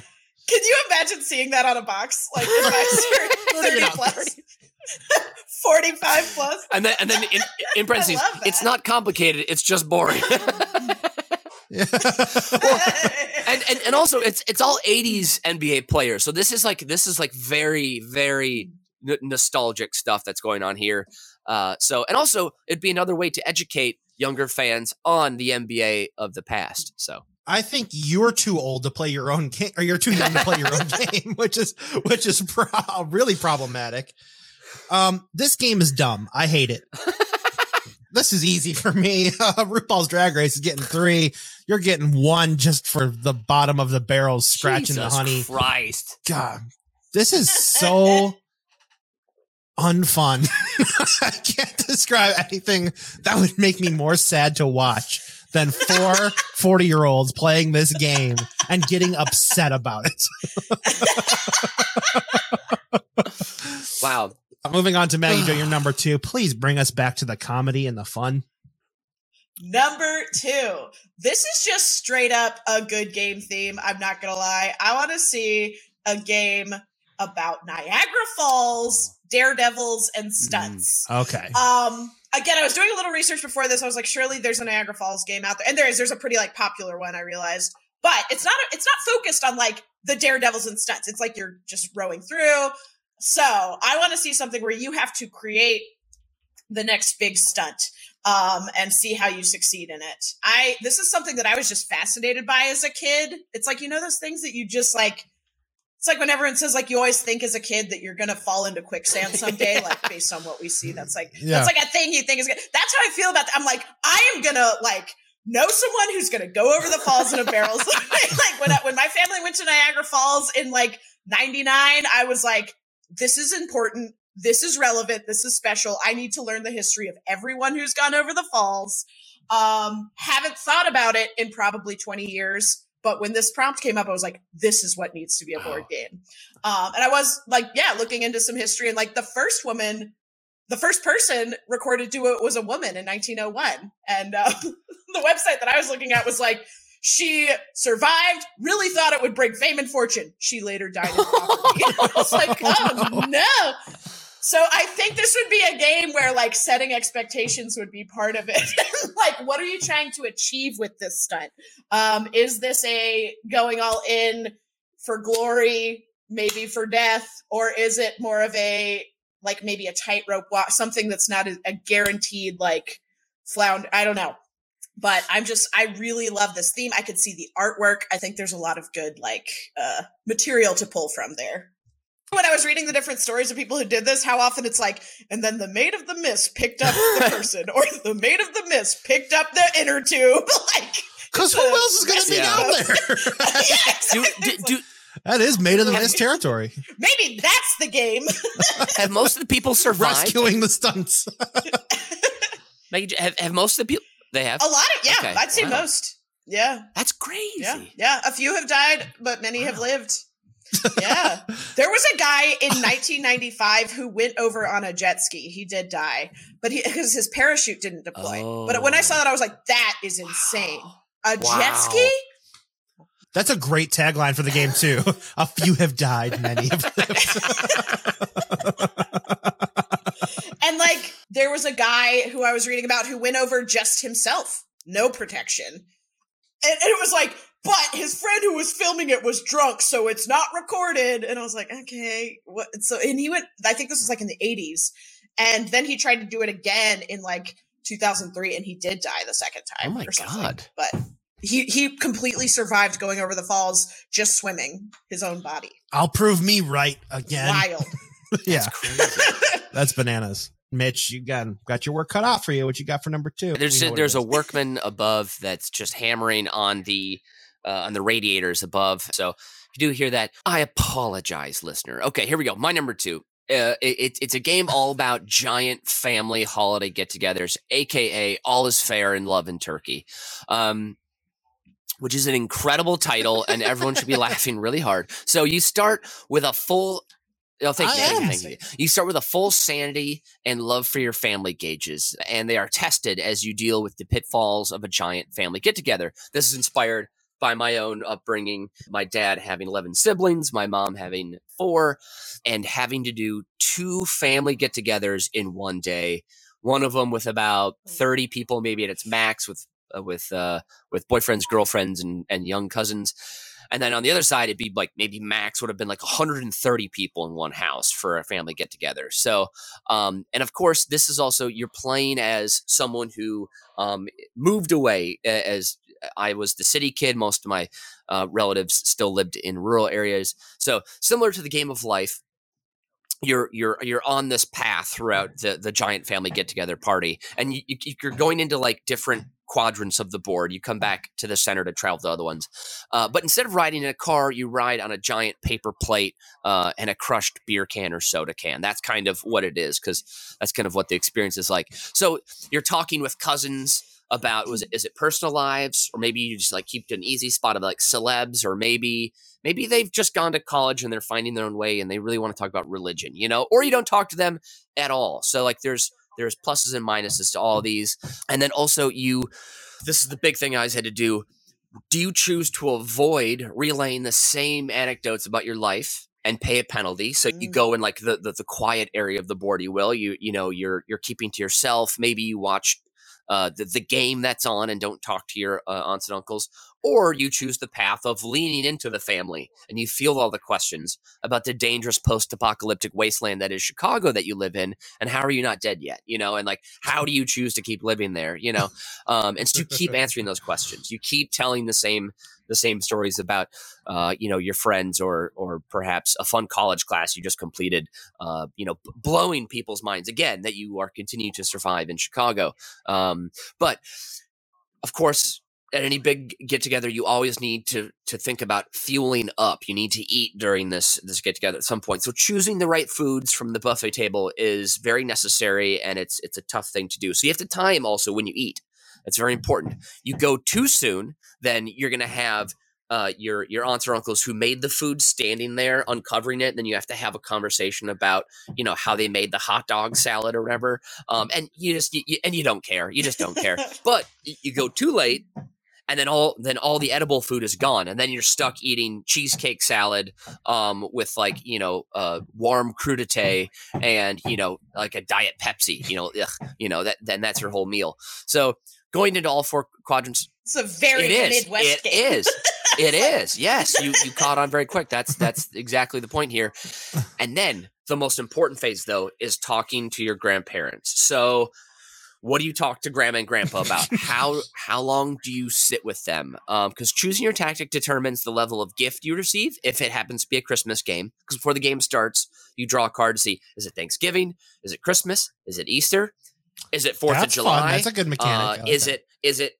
Can you imagine seeing that on a box? Like advisor, Putting it 30 out plus, 45 plus. And then, and then in, in parentheses, it's not complicated. It's just boring. Yeah. and, and and also it's it's all 80s NBA players. So this is like this is like very very n- nostalgic stuff that's going on here. Uh, so and also it'd be another way to educate younger fans on the NBA of the past. So I think you're too old to play your own game, or you're too young to play your own game, which is which is pro- really problematic. Um, this game is dumb. I hate it. this is easy for me. Uh, RuPaul's Drag Race is getting three. You're getting one just for the bottom of the barrel scratching Jesus the honey. Christ. God, this is so unfun. I can't describe anything that would make me more sad to watch than four 40 year olds playing this game and getting upset about it. Wow. Moving on to Maggie Joe, your number two. Please bring us back to the comedy and the fun. Number two. This is just straight up a good game theme. I'm not going to lie. I want to see a game about Niagara Falls, daredevils, and stunts. Okay. Um, again, I was doing a little research before this. I was like, surely there's a Niagara Falls game out there, and there is. There's a pretty like popular one. I realized, but it's not. It's not focused on like the daredevils and stunts. It's like you're just rowing through. So I want to see something where you have to create the next big stunt um, and see how you succeed in it. I this is something that I was just fascinated by as a kid. It's like you know those things that you just like. It's like when everyone says like you always think as a kid that you're gonna fall into quicksand someday, like based on what we see. That's like Yeah. that's like a thing you think is good. That's how I feel about that. I'm like I am gonna like know someone who's gonna go over the falls in a barrel. like when I, when my family went to Niagara Falls in like '99, I was like, this is important. This is relevant. This is special. I need to learn the history of everyone who's gone over the falls. Um, haven't thought about it in probably 20 years. But when this prompt came up, I was like, this is what needs to be a board game. Um, and I was like, yeah, looking into some history. And like the first woman, the first person recorded to it was a woman in 1901. And uh, the website that I was looking at was like, she survived, really thought it would bring fame and fortune. She later died in poverty. I was like, oh no. So I think this would be a game where like setting expectations would be part of it. like, what are you trying to achieve with this stunt? Um, is this a going all in for glory, maybe for death, or is it more of a like maybe a tightrope walk, something that's not a, a guaranteed like flounder? I don't know. But I'm just, I really love this theme. I could see the artwork. I think there's a lot of good like uh, material to pull from there when I was reading the different stories of people who did this, how often it's like, and then the maid of the mist picked up the person, or the maid of the mist picked up the inner tube. like, Because who else is going to be down there? yeah, Do, do, do, that is maid of the mist territory. maybe that's the game. have most of the people survived? Rescuing the stunts. Maggie, have, have most of the people? They have. A lot of yeah, Okay, I'd say wow. most. Yeah, That's crazy. yeah, yeah. A few have died, but many have lived. Yeah. There was a guy in 1995 who went over on a jet ski. He did die, but he because his parachute didn't deploy. Oh. But when I saw oh. that, I was like, that is insane. A wow. jet ski? That's a great tagline for the game too. a few have died, many have lived. and like there was a guy who I was reading about who went over just himself, no protection. And, and it was like, but his friend who was filming it was drunk, so it's not recorded. And I was like, okay, what? So, and he went, I think this was like in the 80s. And then he tried to do it again in like 2003, and he did die the second oh time. Oh my God. But he he completely survived going over the falls just swimming his own body. I'll prove me right again. Wild. yeah. That's bananas. Mitch, you got got your work cut out for you. What you got for number two? There's a, there's a workman above that's just hammering on the uh, on the radiators above. So if you do hear that, I apologize, listener. Okay, here we go. My number two. Uh, it, it's a game all about giant family holiday get-togethers, aka all is fair in love and turkey. Um, which is an incredible title, and everyone should be laughing really hard. So you start with a full. Oh, thank you, thank you, thank you. You start with a full sanity and love for your family gauges, and they are tested as you deal with the pitfalls of a giant family get together. This is inspired by my own upbringing. My dad having 11 siblings, my mom having four, and having to do two family get togethers in one day. One of them with about 30 people, maybe at its max, with uh, with uh, with boyfriends, girlfriends, and and young cousins. And then on the other side, it'd be like maybe max would have been like 130 people in one house for a family get together. So, um, and of course, this is also you're playing as someone who um, moved away as I was the city kid. Most of my uh, relatives still lived in rural areas. So similar to the game of life, you're you're you're on this path throughout the the giant family get together party, and you, you're going into like different quadrants of the board. You come back to the center to travel the other ones. Uh, but instead of riding in a car, you ride on a giant paper plate uh, and a crushed beer can or soda can. That's kind of what it is because that's kind of what the experience is like. So you're talking with cousins about was it is it personal lives or maybe you just like keep an easy spot of like celebs or maybe maybe they've just gone to college and they're finding their own way and they really want to talk about religion you know or you don't talk to them at all so like there's there's pluses and minuses to all these. And then also you this is the big thing I always had to do. Do you choose to avoid relaying the same anecdotes about your life and pay a penalty? So you mm. go in like the, the, the quiet area of the board, you will. You you know, you're you're keeping to yourself. Maybe you watch uh, the, the game that's on and don't talk to your uh, aunts and uncles, or you choose the path of leaning into the family and you feel all the questions about the dangerous post-apocalyptic wasteland that is Chicago that you live in, and how are you not dead yet? You know, and like how do you choose to keep living there? You know, um, and so you keep answering those questions. You keep telling the same the same stories about uh, you know your friends or or perhaps a fun college class you just completed uh, you know blowing people's minds again that you are continuing to survive in chicago. Um, but of course at any big get together you always need to to think about fueling up. You need to eat during this this get together at some point. So choosing the right foods from the buffet table is very necessary and it's it's a tough thing to do. So you have to time also when you eat it's very important. You go too soon, then you're going to have uh, your your aunts or uncles who made the food standing there uncovering it. And then you have to have a conversation about you know how they made the hot dog salad or whatever. Um, and you just you, and you don't care. You just don't care. but you go too late, and then all then all the edible food is gone, and then you're stuck eating cheesecake salad um, with like you know uh, warm crudité and you know like a diet Pepsi. You know, ugh, you know that then that's your whole meal. So going into all four quadrants. It's a very it is. Midwest it is. It is. Yes, you you caught on very quick. That's that's exactly the point here. And then the most important phase though is talking to your grandparents. So what do you talk to grandma and grandpa about? how how long do you sit with them? Because um, choosing your tactic determines the level of gift you receive. If it happens to be a Christmas game, because before the game starts, you draw a card to see is it Thanksgiving, is it Christmas, is it Easter, is it Fourth of July? Fun. That's a good mechanic. Uh, is that. it is it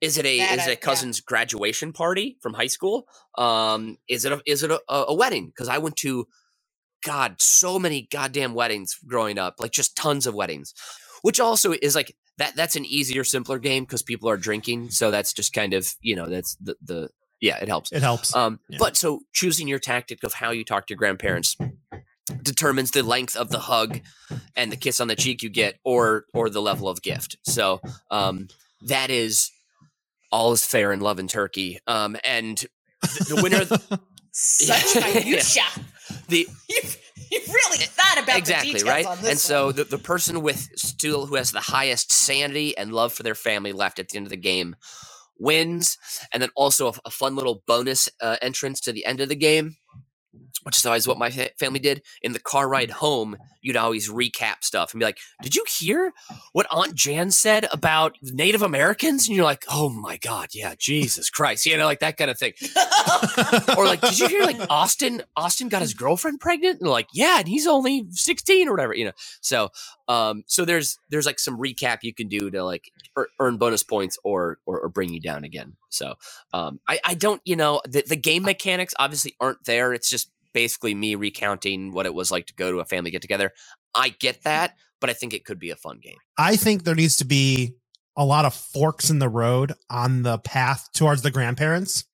is it a that, is it a cousin's yeah. graduation party from high school? Um, is it a, is it a, a wedding? Because I went to God so many goddamn weddings growing up, like just tons of weddings. Which also is like that. That's an easier, simpler game because people are drinking. So that's just kind of you know that's the the Yeah, it helps. It helps. Um, Yeah. But so choosing your tactic of how you talk to your grandparents determines the length of the hug and the kiss on the cheek you get, or or the level of gift. So um, that is all is fair in love and turkey. Um, and the, the winner, Such Yeah. minutia. the You've, you've really thought about exactly the details right on this and so the, the person with still who has the highest sanity and love for their family left at the end of the game wins and then also a, a fun little bonus uh, entrance to the end of the game which is always what my family did in the car ride mm. home you'd always recap stuff and be like did you hear what aunt jan said about native americans and you're like oh my god yeah jesus christ you know like that kind of thing or like, did you hear like Austin? Austin got his girlfriend pregnant, and like, yeah, and he's only sixteen or whatever, you know. So, um, so there's there's like some recap you can do to like earn bonus points or, or or bring you down again. So, um, I I don't, you know, the the game mechanics obviously aren't there. It's just basically me recounting what it was like to go to a family get together. I get mm. that, but I think it could be a fun game. I think there needs to be a lot of forks in the road on the path towards the grandparents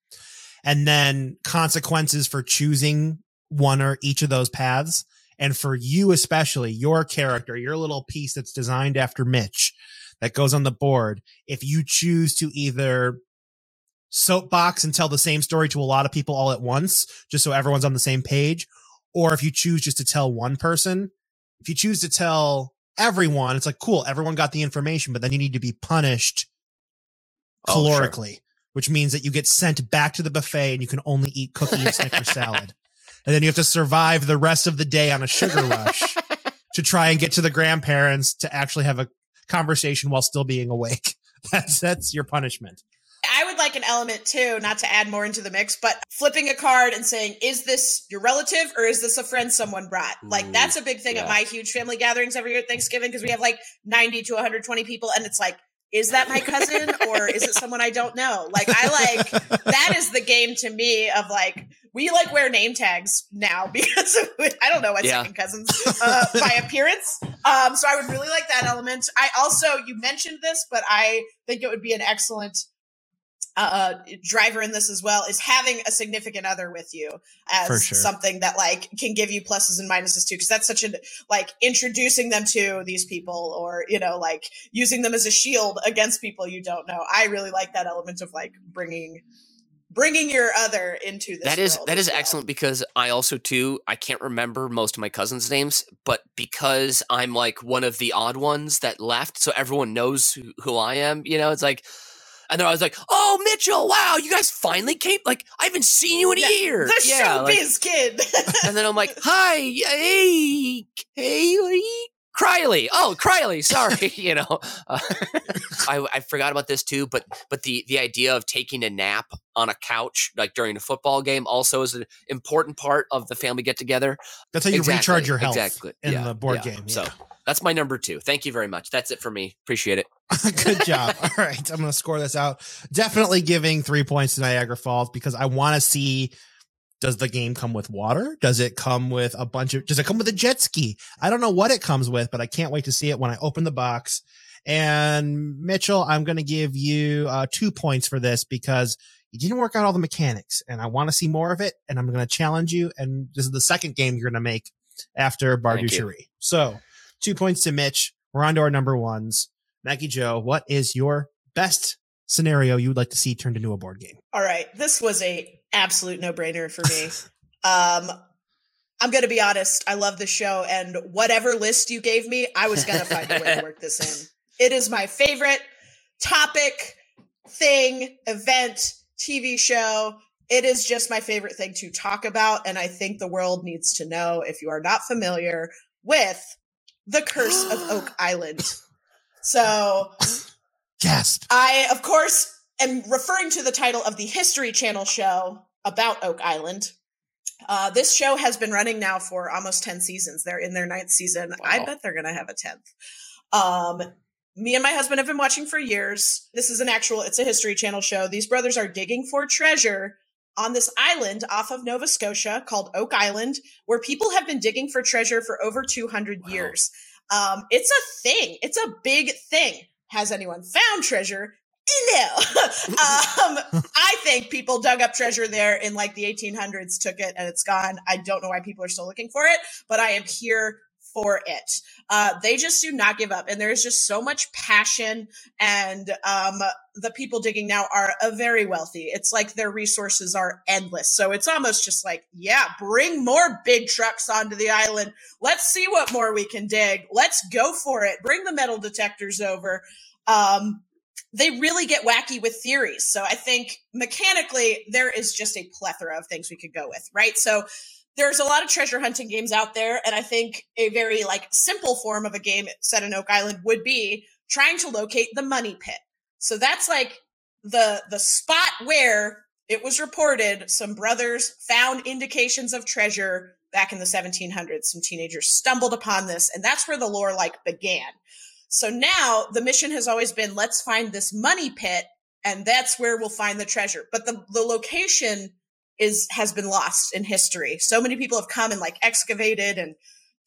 and then consequences for choosing one or each of those paths. And for you, especially your character, your little piece that's designed after Mitch that goes on the board. If you choose to either soapbox and tell the same story to a lot of people all at once, just so everyone's on the same page, or if you choose just to tell one person, if you choose to tell everyone, it's like, cool, everyone got the information, but then you need to be punished Oh, sure. calorically, which means that you get sent back to the buffet and you can only eat cookie and Snickers salad. And then you have to survive the rest of the day on a sugar rush to try and get to the grandparents to actually have a conversation while still being awake. That's that's your punishment. I would like an element too, not to add more into the mix, but flipping a card and saying, is this your relative or is this a friend someone brought? Like that's a big thing at my huge family gatherings every year at Thanksgiving because we have like 90 to 120 people and it's like, is that my cousin or is it someone I don't know? Like I like that is the game to me of like we like wear name tags now because of, I don't know my Yeah. second cousins uh, by appearance. Um, so I would really like that element. I also you mentioned this, but I think it would be an excellent uh, driver in this as well is having a significant other with you as sure. something that like can give you pluses and minuses too because that's such a like introducing them to these people or you know like using them as a shield against people you don't know i really like that element of like bringing bringing your other into this That is world that well. excellent because I also too I can't remember most of my cousins' names, but because I'm like one of the odd ones that left, so everyone knows who, who I am. You know, it's like, and then I was like, "Oh, Mitchell! Wow, you guys finally came! Like I haven't seen you in a Yeah, year." the yeah, like- showbiz kid and then I'm like, "Hi, hey, hey." Criley, oh Criley, sorry, you know, uh, I, I forgot about this too. But but the the idea of taking a nap on a couch like during a football game also is an important part of the family get together. That's how you Exactly, recharge your health exactly. in Yeah, the board yeah. game. So yeah. That's my number two. Thank you very much. That's it for me. Appreciate it. Good job. All right. I'm going to score this out. Definitely giving three points to Niagara Falls because I want to see does the game come with water? Does it come with a bunch of, does it come with a jet ski? I don't know what it comes with, but I can't wait to see it when I open the box. And Mitchell, I'm going to give you uh, two points for this because you didn't work out all the mechanics and I want to see more of it. And I'm going to challenge you. And this is the second game you're going to make after. Bardoucherie. So two points to Mitch. We're on to our number ones. Maggie Joe, what is your best scenario you would like to see turned into a board game? All right, this was a absolute no brainer for me. um, I'm gonna be honest. I love this show, and whatever list you gave me, I was gonna find a way to work this in. It is my favorite topic, thing, event, TV show. It is just my favorite thing to talk about, and I think the world needs to know if you are not familiar with the Curse of Oak Island. So Gasp. I, of course, am referring to the title of the History Channel show about Oak Island. Uh, this show has been running now for almost 10 seasons. They're in their ninth season. I bet they're going to have a 10th. Um, me and my husband have been watching for years. This is an actual, it's a History Channel show. These brothers are digging for treasure on this island off of Nova Scotia called Oak Island, where people have been digging for treasure for over 200 Wow. years. Um, it's a thing. It's a big thing. Has anyone found treasure? no. um, I think people dug up treasure there in like the 1800s, took it, and it's gone. I don't know why people are still looking for it, but I am here for it. Uh, they just do not give up. And there's just so much passion. And um, the people digging now are uh, very wealthy. It's like their resources are endless. So it's almost just like, yeah, bring more big trucks onto the island. Let's see what more we can dig. Let's go for it. Bring the metal detectors over. Um, they really get wacky with theories. So I think mechanically, there is just a plethora of things we could go with, right? So there's a lot of treasure hunting games out there and i think a very like simple form of a game set in oak island would be trying to locate the money pit. So that's like the the spot where it was reported some brothers found indications of treasure back in the 1700s some teenagers stumbled upon this and that's where the lore like began. So now the mission has always been let's find this money pit and that's where we'll find the treasure. But the the location is has been lost in history. So many people have come and like excavated and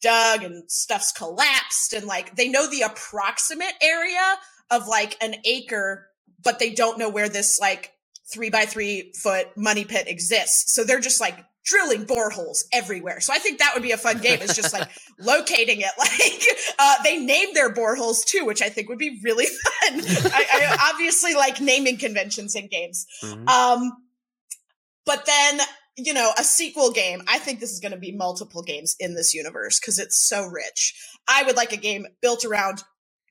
dug and stuff's collapsed and like they know the approximate area of like an acre, but they don't know where this like three by three foot money pit exists. So they're just like drilling boreholes everywhere. So I think that would be a fun game. It's just like locating it. Like uh, they named their boreholes too, which I think would be really fun. I, I obviously like naming conventions in games. Mm-hmm. Um, but then, you know, a sequel game, I think this is going to be multiple games in this universe because it's so rich. I would like a game built around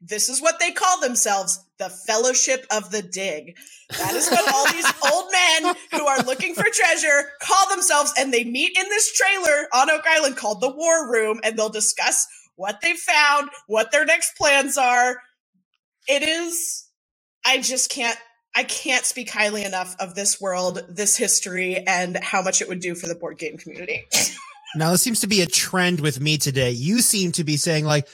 this is what they call themselves the Fellowship of the Dig. That is what all these old men who are looking for treasure call themselves. And they meet in this trailer on Oak Island called the War Room and they'll discuss what they found, what their next plans are. It is, I just can't I can't speak highly enough of this world, this history, and how much it would do for the board game community. now, this seems to be a trend with me today. You seem to be saying, like,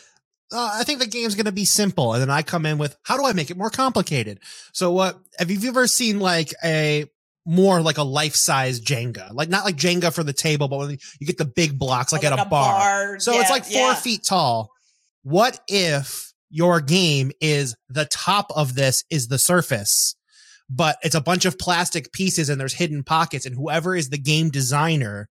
uh, I think the game's going to be simple. And then I come in with, how do I make it more complicated? So what, have you ever seen like a more like a life size Jenga, like not like Jenga for the table, but when you get the big blocks, like, oh, like at a, a bar. bar. So yeah, it's like four yeah. feet tall. What if your game is the top of this is the surface but it's a bunch of plastic pieces and there's hidden pockets and whoever is the game designer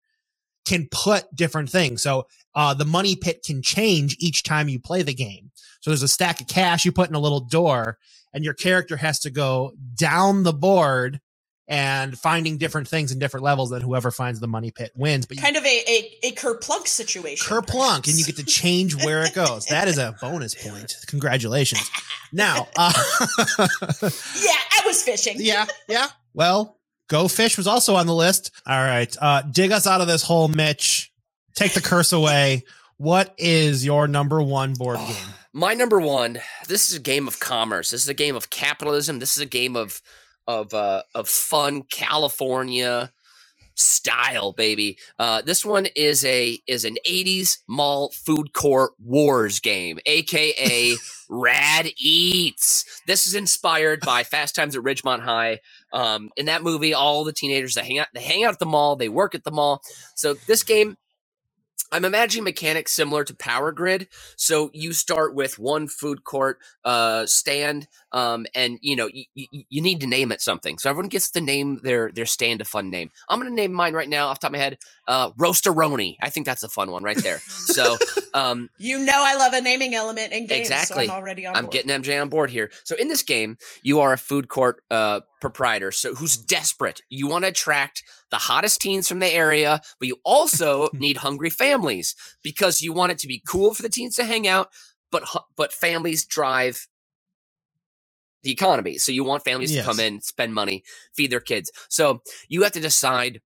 can put different things. So uh, the money pit can change each time you play the game. So there's a stack of cash you put in a little door and your character has to go down the board and finding different things in different levels and whoever finds the money pit wins. But kind you, of a, a, a kerplunk situation. Kerplunk, and you get to change where it goes. That is a bonus point. Congratulations. Now, uh, yeah, I was fishing. yeah, yeah. Well, Go Fish was also on the list. All right. Uh, dig us out of this hole, Mitch. Take the curse away. What is your number one board game? My number one, this is a game of commerce. This is a game of capitalism. This is a game of of uh, of fun California style, baby. Uh, this one is a is an '80s mall food court wars game, aka Rad Eats. This is inspired by Fast Times at Ridgemont High. Um, in that movie, all the teenagers that hang out they hang out at the mall, they work at the mall. So this game I'm imagining mechanics similar to Power Grid. So you start with one food court uh, stand, um, and you know y- y- you need to name it something. So everyone gets to name their their stand a fun name. I'm going to name mine right now off top of my head. Uh, Roasteroni. I think that's a fun one right there. So um, you know I love a naming element in games. Exactly. So I'm already on. I'm board. getting MJ on board here. So in this game, you are a food court uh, proprietor, so who's desperate. You want to attract the hottest teens from the area, but you also need hungry families because you want it to be cool for the teens to hang out, but but families drive the economy. So you want families yes. to come in, spend money, feed their kids. So you have to decide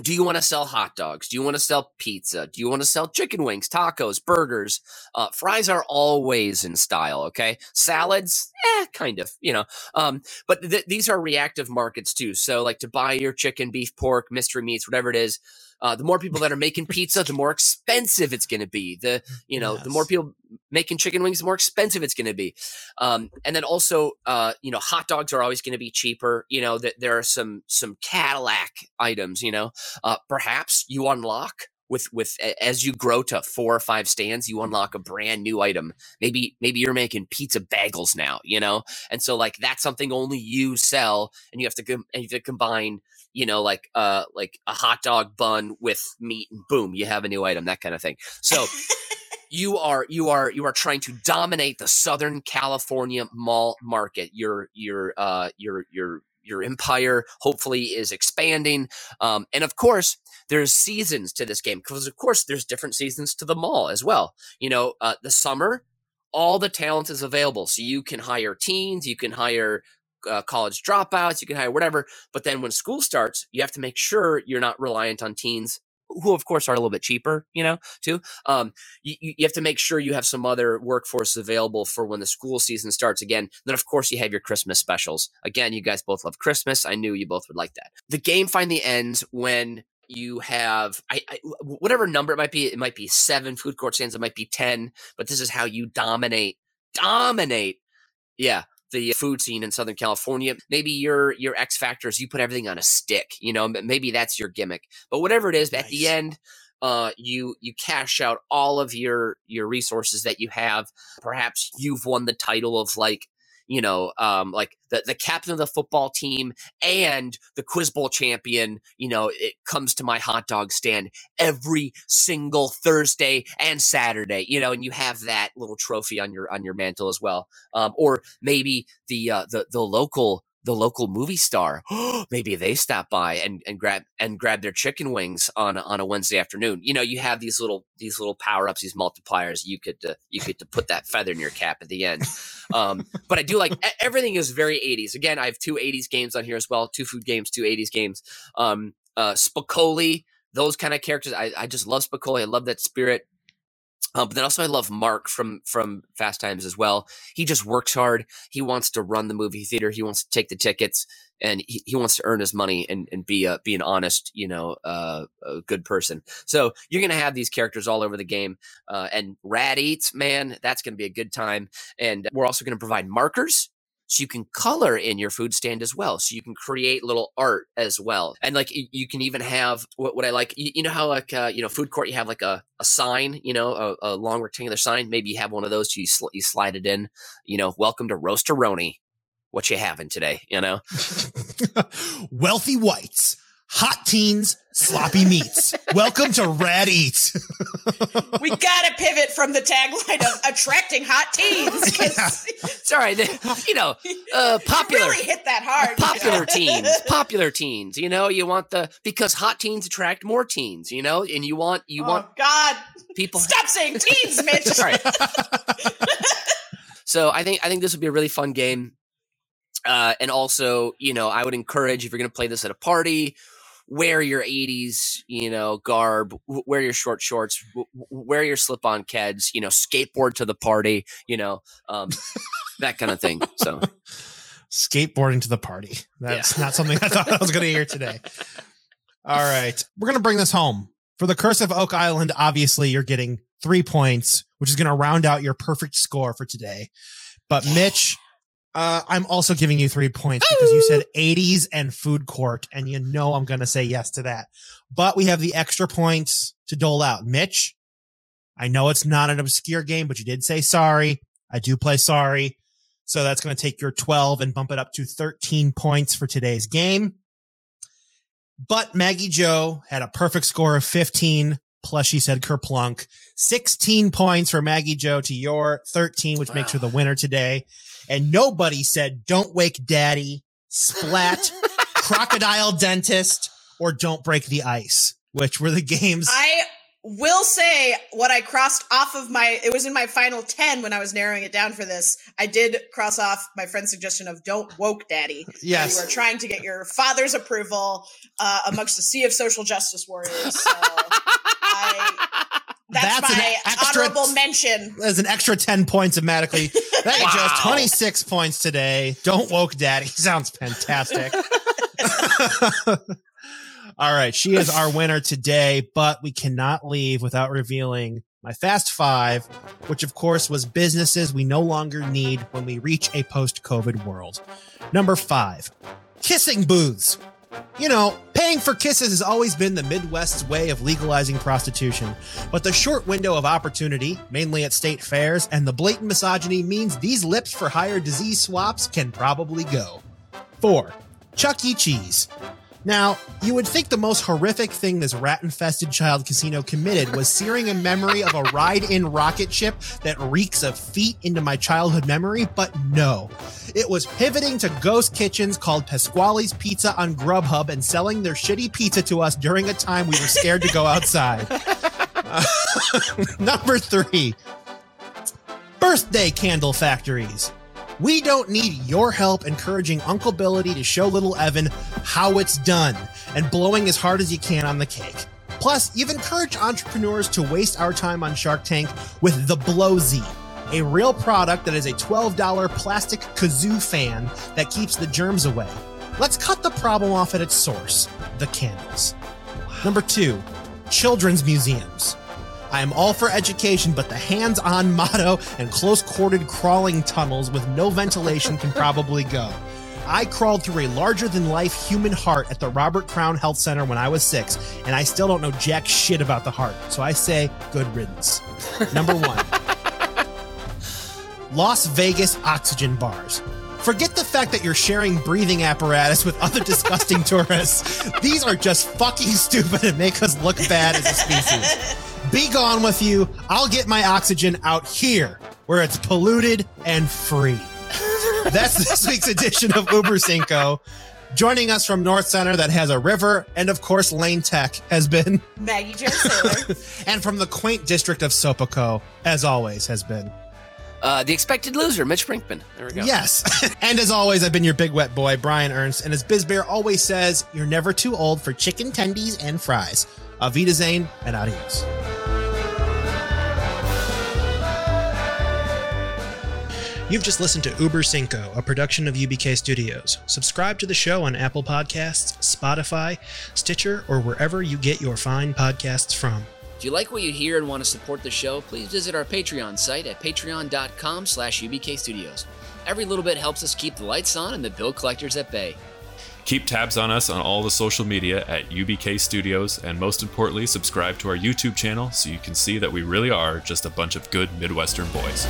do you want to sell hot dogs? Do you want to sell pizza? Do you want to sell chicken wings, tacos, burgers? Uh, fries are always in style. Okay, salads, eh, kind of, you know. Um, but th- these are reactive markets too. So, like to buy your chicken, beef, pork, mystery meats, whatever it is, uh, the more people that are making pizza, the more expensive it's going to be. The you know yes. the more people making chicken wings, the more expensive it's going to be. Um, and then also, uh, you know, hot dogs are always going to be cheaper. You know that there are some some Cadillac items. You know, uh, perhaps you unlock with with as you grow to four or five stands you unlock a brand new item. Maybe maybe you're making pizza bagels now you know? And so like that's something only you sell and you have to com- and you have to combine you know like uh like a hot dog bun with meat and boom you have a new item that kind of thing. So you are you are you are trying to dominate the southern california mall market. Your your uh your your your empire hopefully is expanding um, and of course there's seasons to this game because of course there's different seasons to the mall as well. You know uh, the summer all the talent is available so you can hire teens you can hire uh, college dropouts you can hire whatever but then when school starts you have to make sure you're not reliant on teens who of course are a little bit cheaper, you know, too. Um, you, you have to make sure you have some other workforce available for when the school season starts again. Then of course you have your Christmas specials. Again, you guys both love Christmas. I knew you both would like that. The game finally ends when you have I, I, whatever number it might be. It might be seven food court stands. It might be ten. But this is how you dominate, dominate. Yeah, the food scene in Southern California. Maybe your your X factor is you put everything on a stick. You know, maybe that's your gimmick. But whatever it is, nice. at the end, uh, you you cash out all of your your resources that you have. Perhaps you've won the title of like you know, um, like the, the captain of the football team and the quiz bowl champion, you know, it comes to my hot dog stand every single Thursday and Saturday, you know, and you have that little trophy on your on your mantle as well. Um, or maybe the uh, the the local the local movie star. Maybe they stop by and, and grab and grab their chicken wings on on a Wednesday afternoon. You know, you have these little these little power ups, these multipliers. You could uh, you could to put that feather in your cap at the end. Um, but I do like everything is very 80s. Again, I have two 80s games on here as well, two food games, two 80s games. Um, uh, Spicoli, those kind of characters. I, I just love Spicoli. I love that spirit. Um, but then also I love Mark from from Fast Times as well. He just works hard. He wants to run the movie theater. He wants to take the tickets, and he, he wants to earn his money and, and be a be an honest, you know, uh, a good person. So you're gonna have these characters all over the game. Uh, and Rad Eats, man, that's gonna be a good time. And we're also gonna provide markers so you can color in your food stand as well so you can create little art as well and like you can even have what, what i like you, you know how like uh, you know food court you have like a, a sign you know a, a long rectangular sign maybe you have one of those you, sl- you slide it in you know welcome to roasteroni. What you having today? you know? Wealthy whites hot teens, sloppy meats. Welcome to Rad Eats. we gotta pivot from the tagline of attracting hot teens. Yeah. Sorry, you know, uh, popular. really hit that hard. Popular teens, popular teens. You know, you want the because hot teens attract more teens. You know, and you want you oh, want God people. Stop saying teens, Mitch. Sorry. so I think I think this would be a really fun game. Uh, and also, you know, I would encourage if you're going to play this at a party wear your 80s you know garb wear your short shorts wear your slip-on keds you know skateboard to the party you know um, that kind of thing so. Skateboarding to the party. That's yeah. not something i thought i was going to hear today. All right. We're going to bring this home. For the curse of oak island obviously you're getting three points which is going to round out your perfect score for today. But mitch uh, I'm also giving you three points because you said 80s and food court, and you know I'm going to say yes to that. But we have the extra points to dole out. Mitch, I know it's not an obscure game, but you did say sorry. I do play sorry. So that's going to take your 12 and bump it up to 13 points for today's game. But Maggie Joe had a perfect score of 15 plus she said kerplunk 16 points for Maggie Joe to your 13, which wow. makes her the winner today and nobody said don't wake daddy, splat, crocodile dentist, or don't break the ice, which were the games. I will say what I crossed off of my it was in my final 10 when I was narrowing it down for this. I did cross off my friend's suggestion of don't woke daddy. Yes. You were trying to get your father's approval uh, amongst a sea of social justice warriors. So I that's, that's my extra, honorable mention. There's an extra 10 points automatically. That wow. just 26 points today. Don't woke daddy. Sounds fantastic. All right. She is our winner today, but we cannot leave without revealing my fast five, which of course was businesses we no longer need when we reach a post COVID world. Number five, kissing booths. You know, paying for kisses has always been the Midwest's way of legalizing prostitution, but the short window of opportunity, mainly at state fairs, and the blatant misogyny means these lips for hire disease swaps can probably go. 4. Chuck E. Cheese. Now, you would think the most horrific thing this rat infested child casino committed was searing a memory of a ride in rocket ship that reeks of feet into my childhood memory, but no. It was pivoting to ghost kitchens called Pasqually's Pizza on Grubhub and selling their shitty pizza to us during a time we were scared to go outside. Uh, number three, birthday candle factories. We don't need your help encouraging Uncle Billy to show little Evan how it's done and blowing as hard as you can on the cake. Plus, you've encouraged entrepreneurs to waste our time on Shark Tank with the Blowzy, a real product that is a $12 plastic kazoo fan that keeps the germs away. Let's cut the problem off at its source the candles. Number two, children's museums. I am all for education, but the hands on motto and close corded crawling tunnels with no ventilation can probably go. I crawled through a larger than life human heart at the Robert Crown Health Center when I was six, and I still don't know jack shit about the heart. So I say good riddance. Number one Las Vegas oxygen bars. Forget the fact that you're sharing breathing apparatus with other disgusting tourists. These are just fucking stupid and make us look bad as a species. Be gone with you. I'll get my oxygen out here where it's polluted and free. That's this week's edition of Uber Cinco. Joining us from North Center that has a river and of course Lane Tech has been Maggie Jo Sailor. and from the quaint district of Sopico, as always, has been. Uh, the expected loser, Mitch Brinkman. There we go. Yes. and as always, I've been your big wet boy, Brian Ernst. And as Bizbear always says, you're never too old for chicken tendies and fries. Avita Zane and adios. You've just listened to Uber Cinco, a production of UBK Studios. Subscribe to the show on Apple Podcasts, Spotify, Stitcher, or wherever you get your fine podcasts from. If you like what you hear and want to support the show, please visit our Patreon site at patreon.com slash UBK Studios. Every little bit helps us keep the lights on and the bill collectors at bay. Keep tabs on us on all the social media at UBK Studios, and most importantly, subscribe to our YouTube channel so you can see that we really are just a bunch of good Midwestern boys.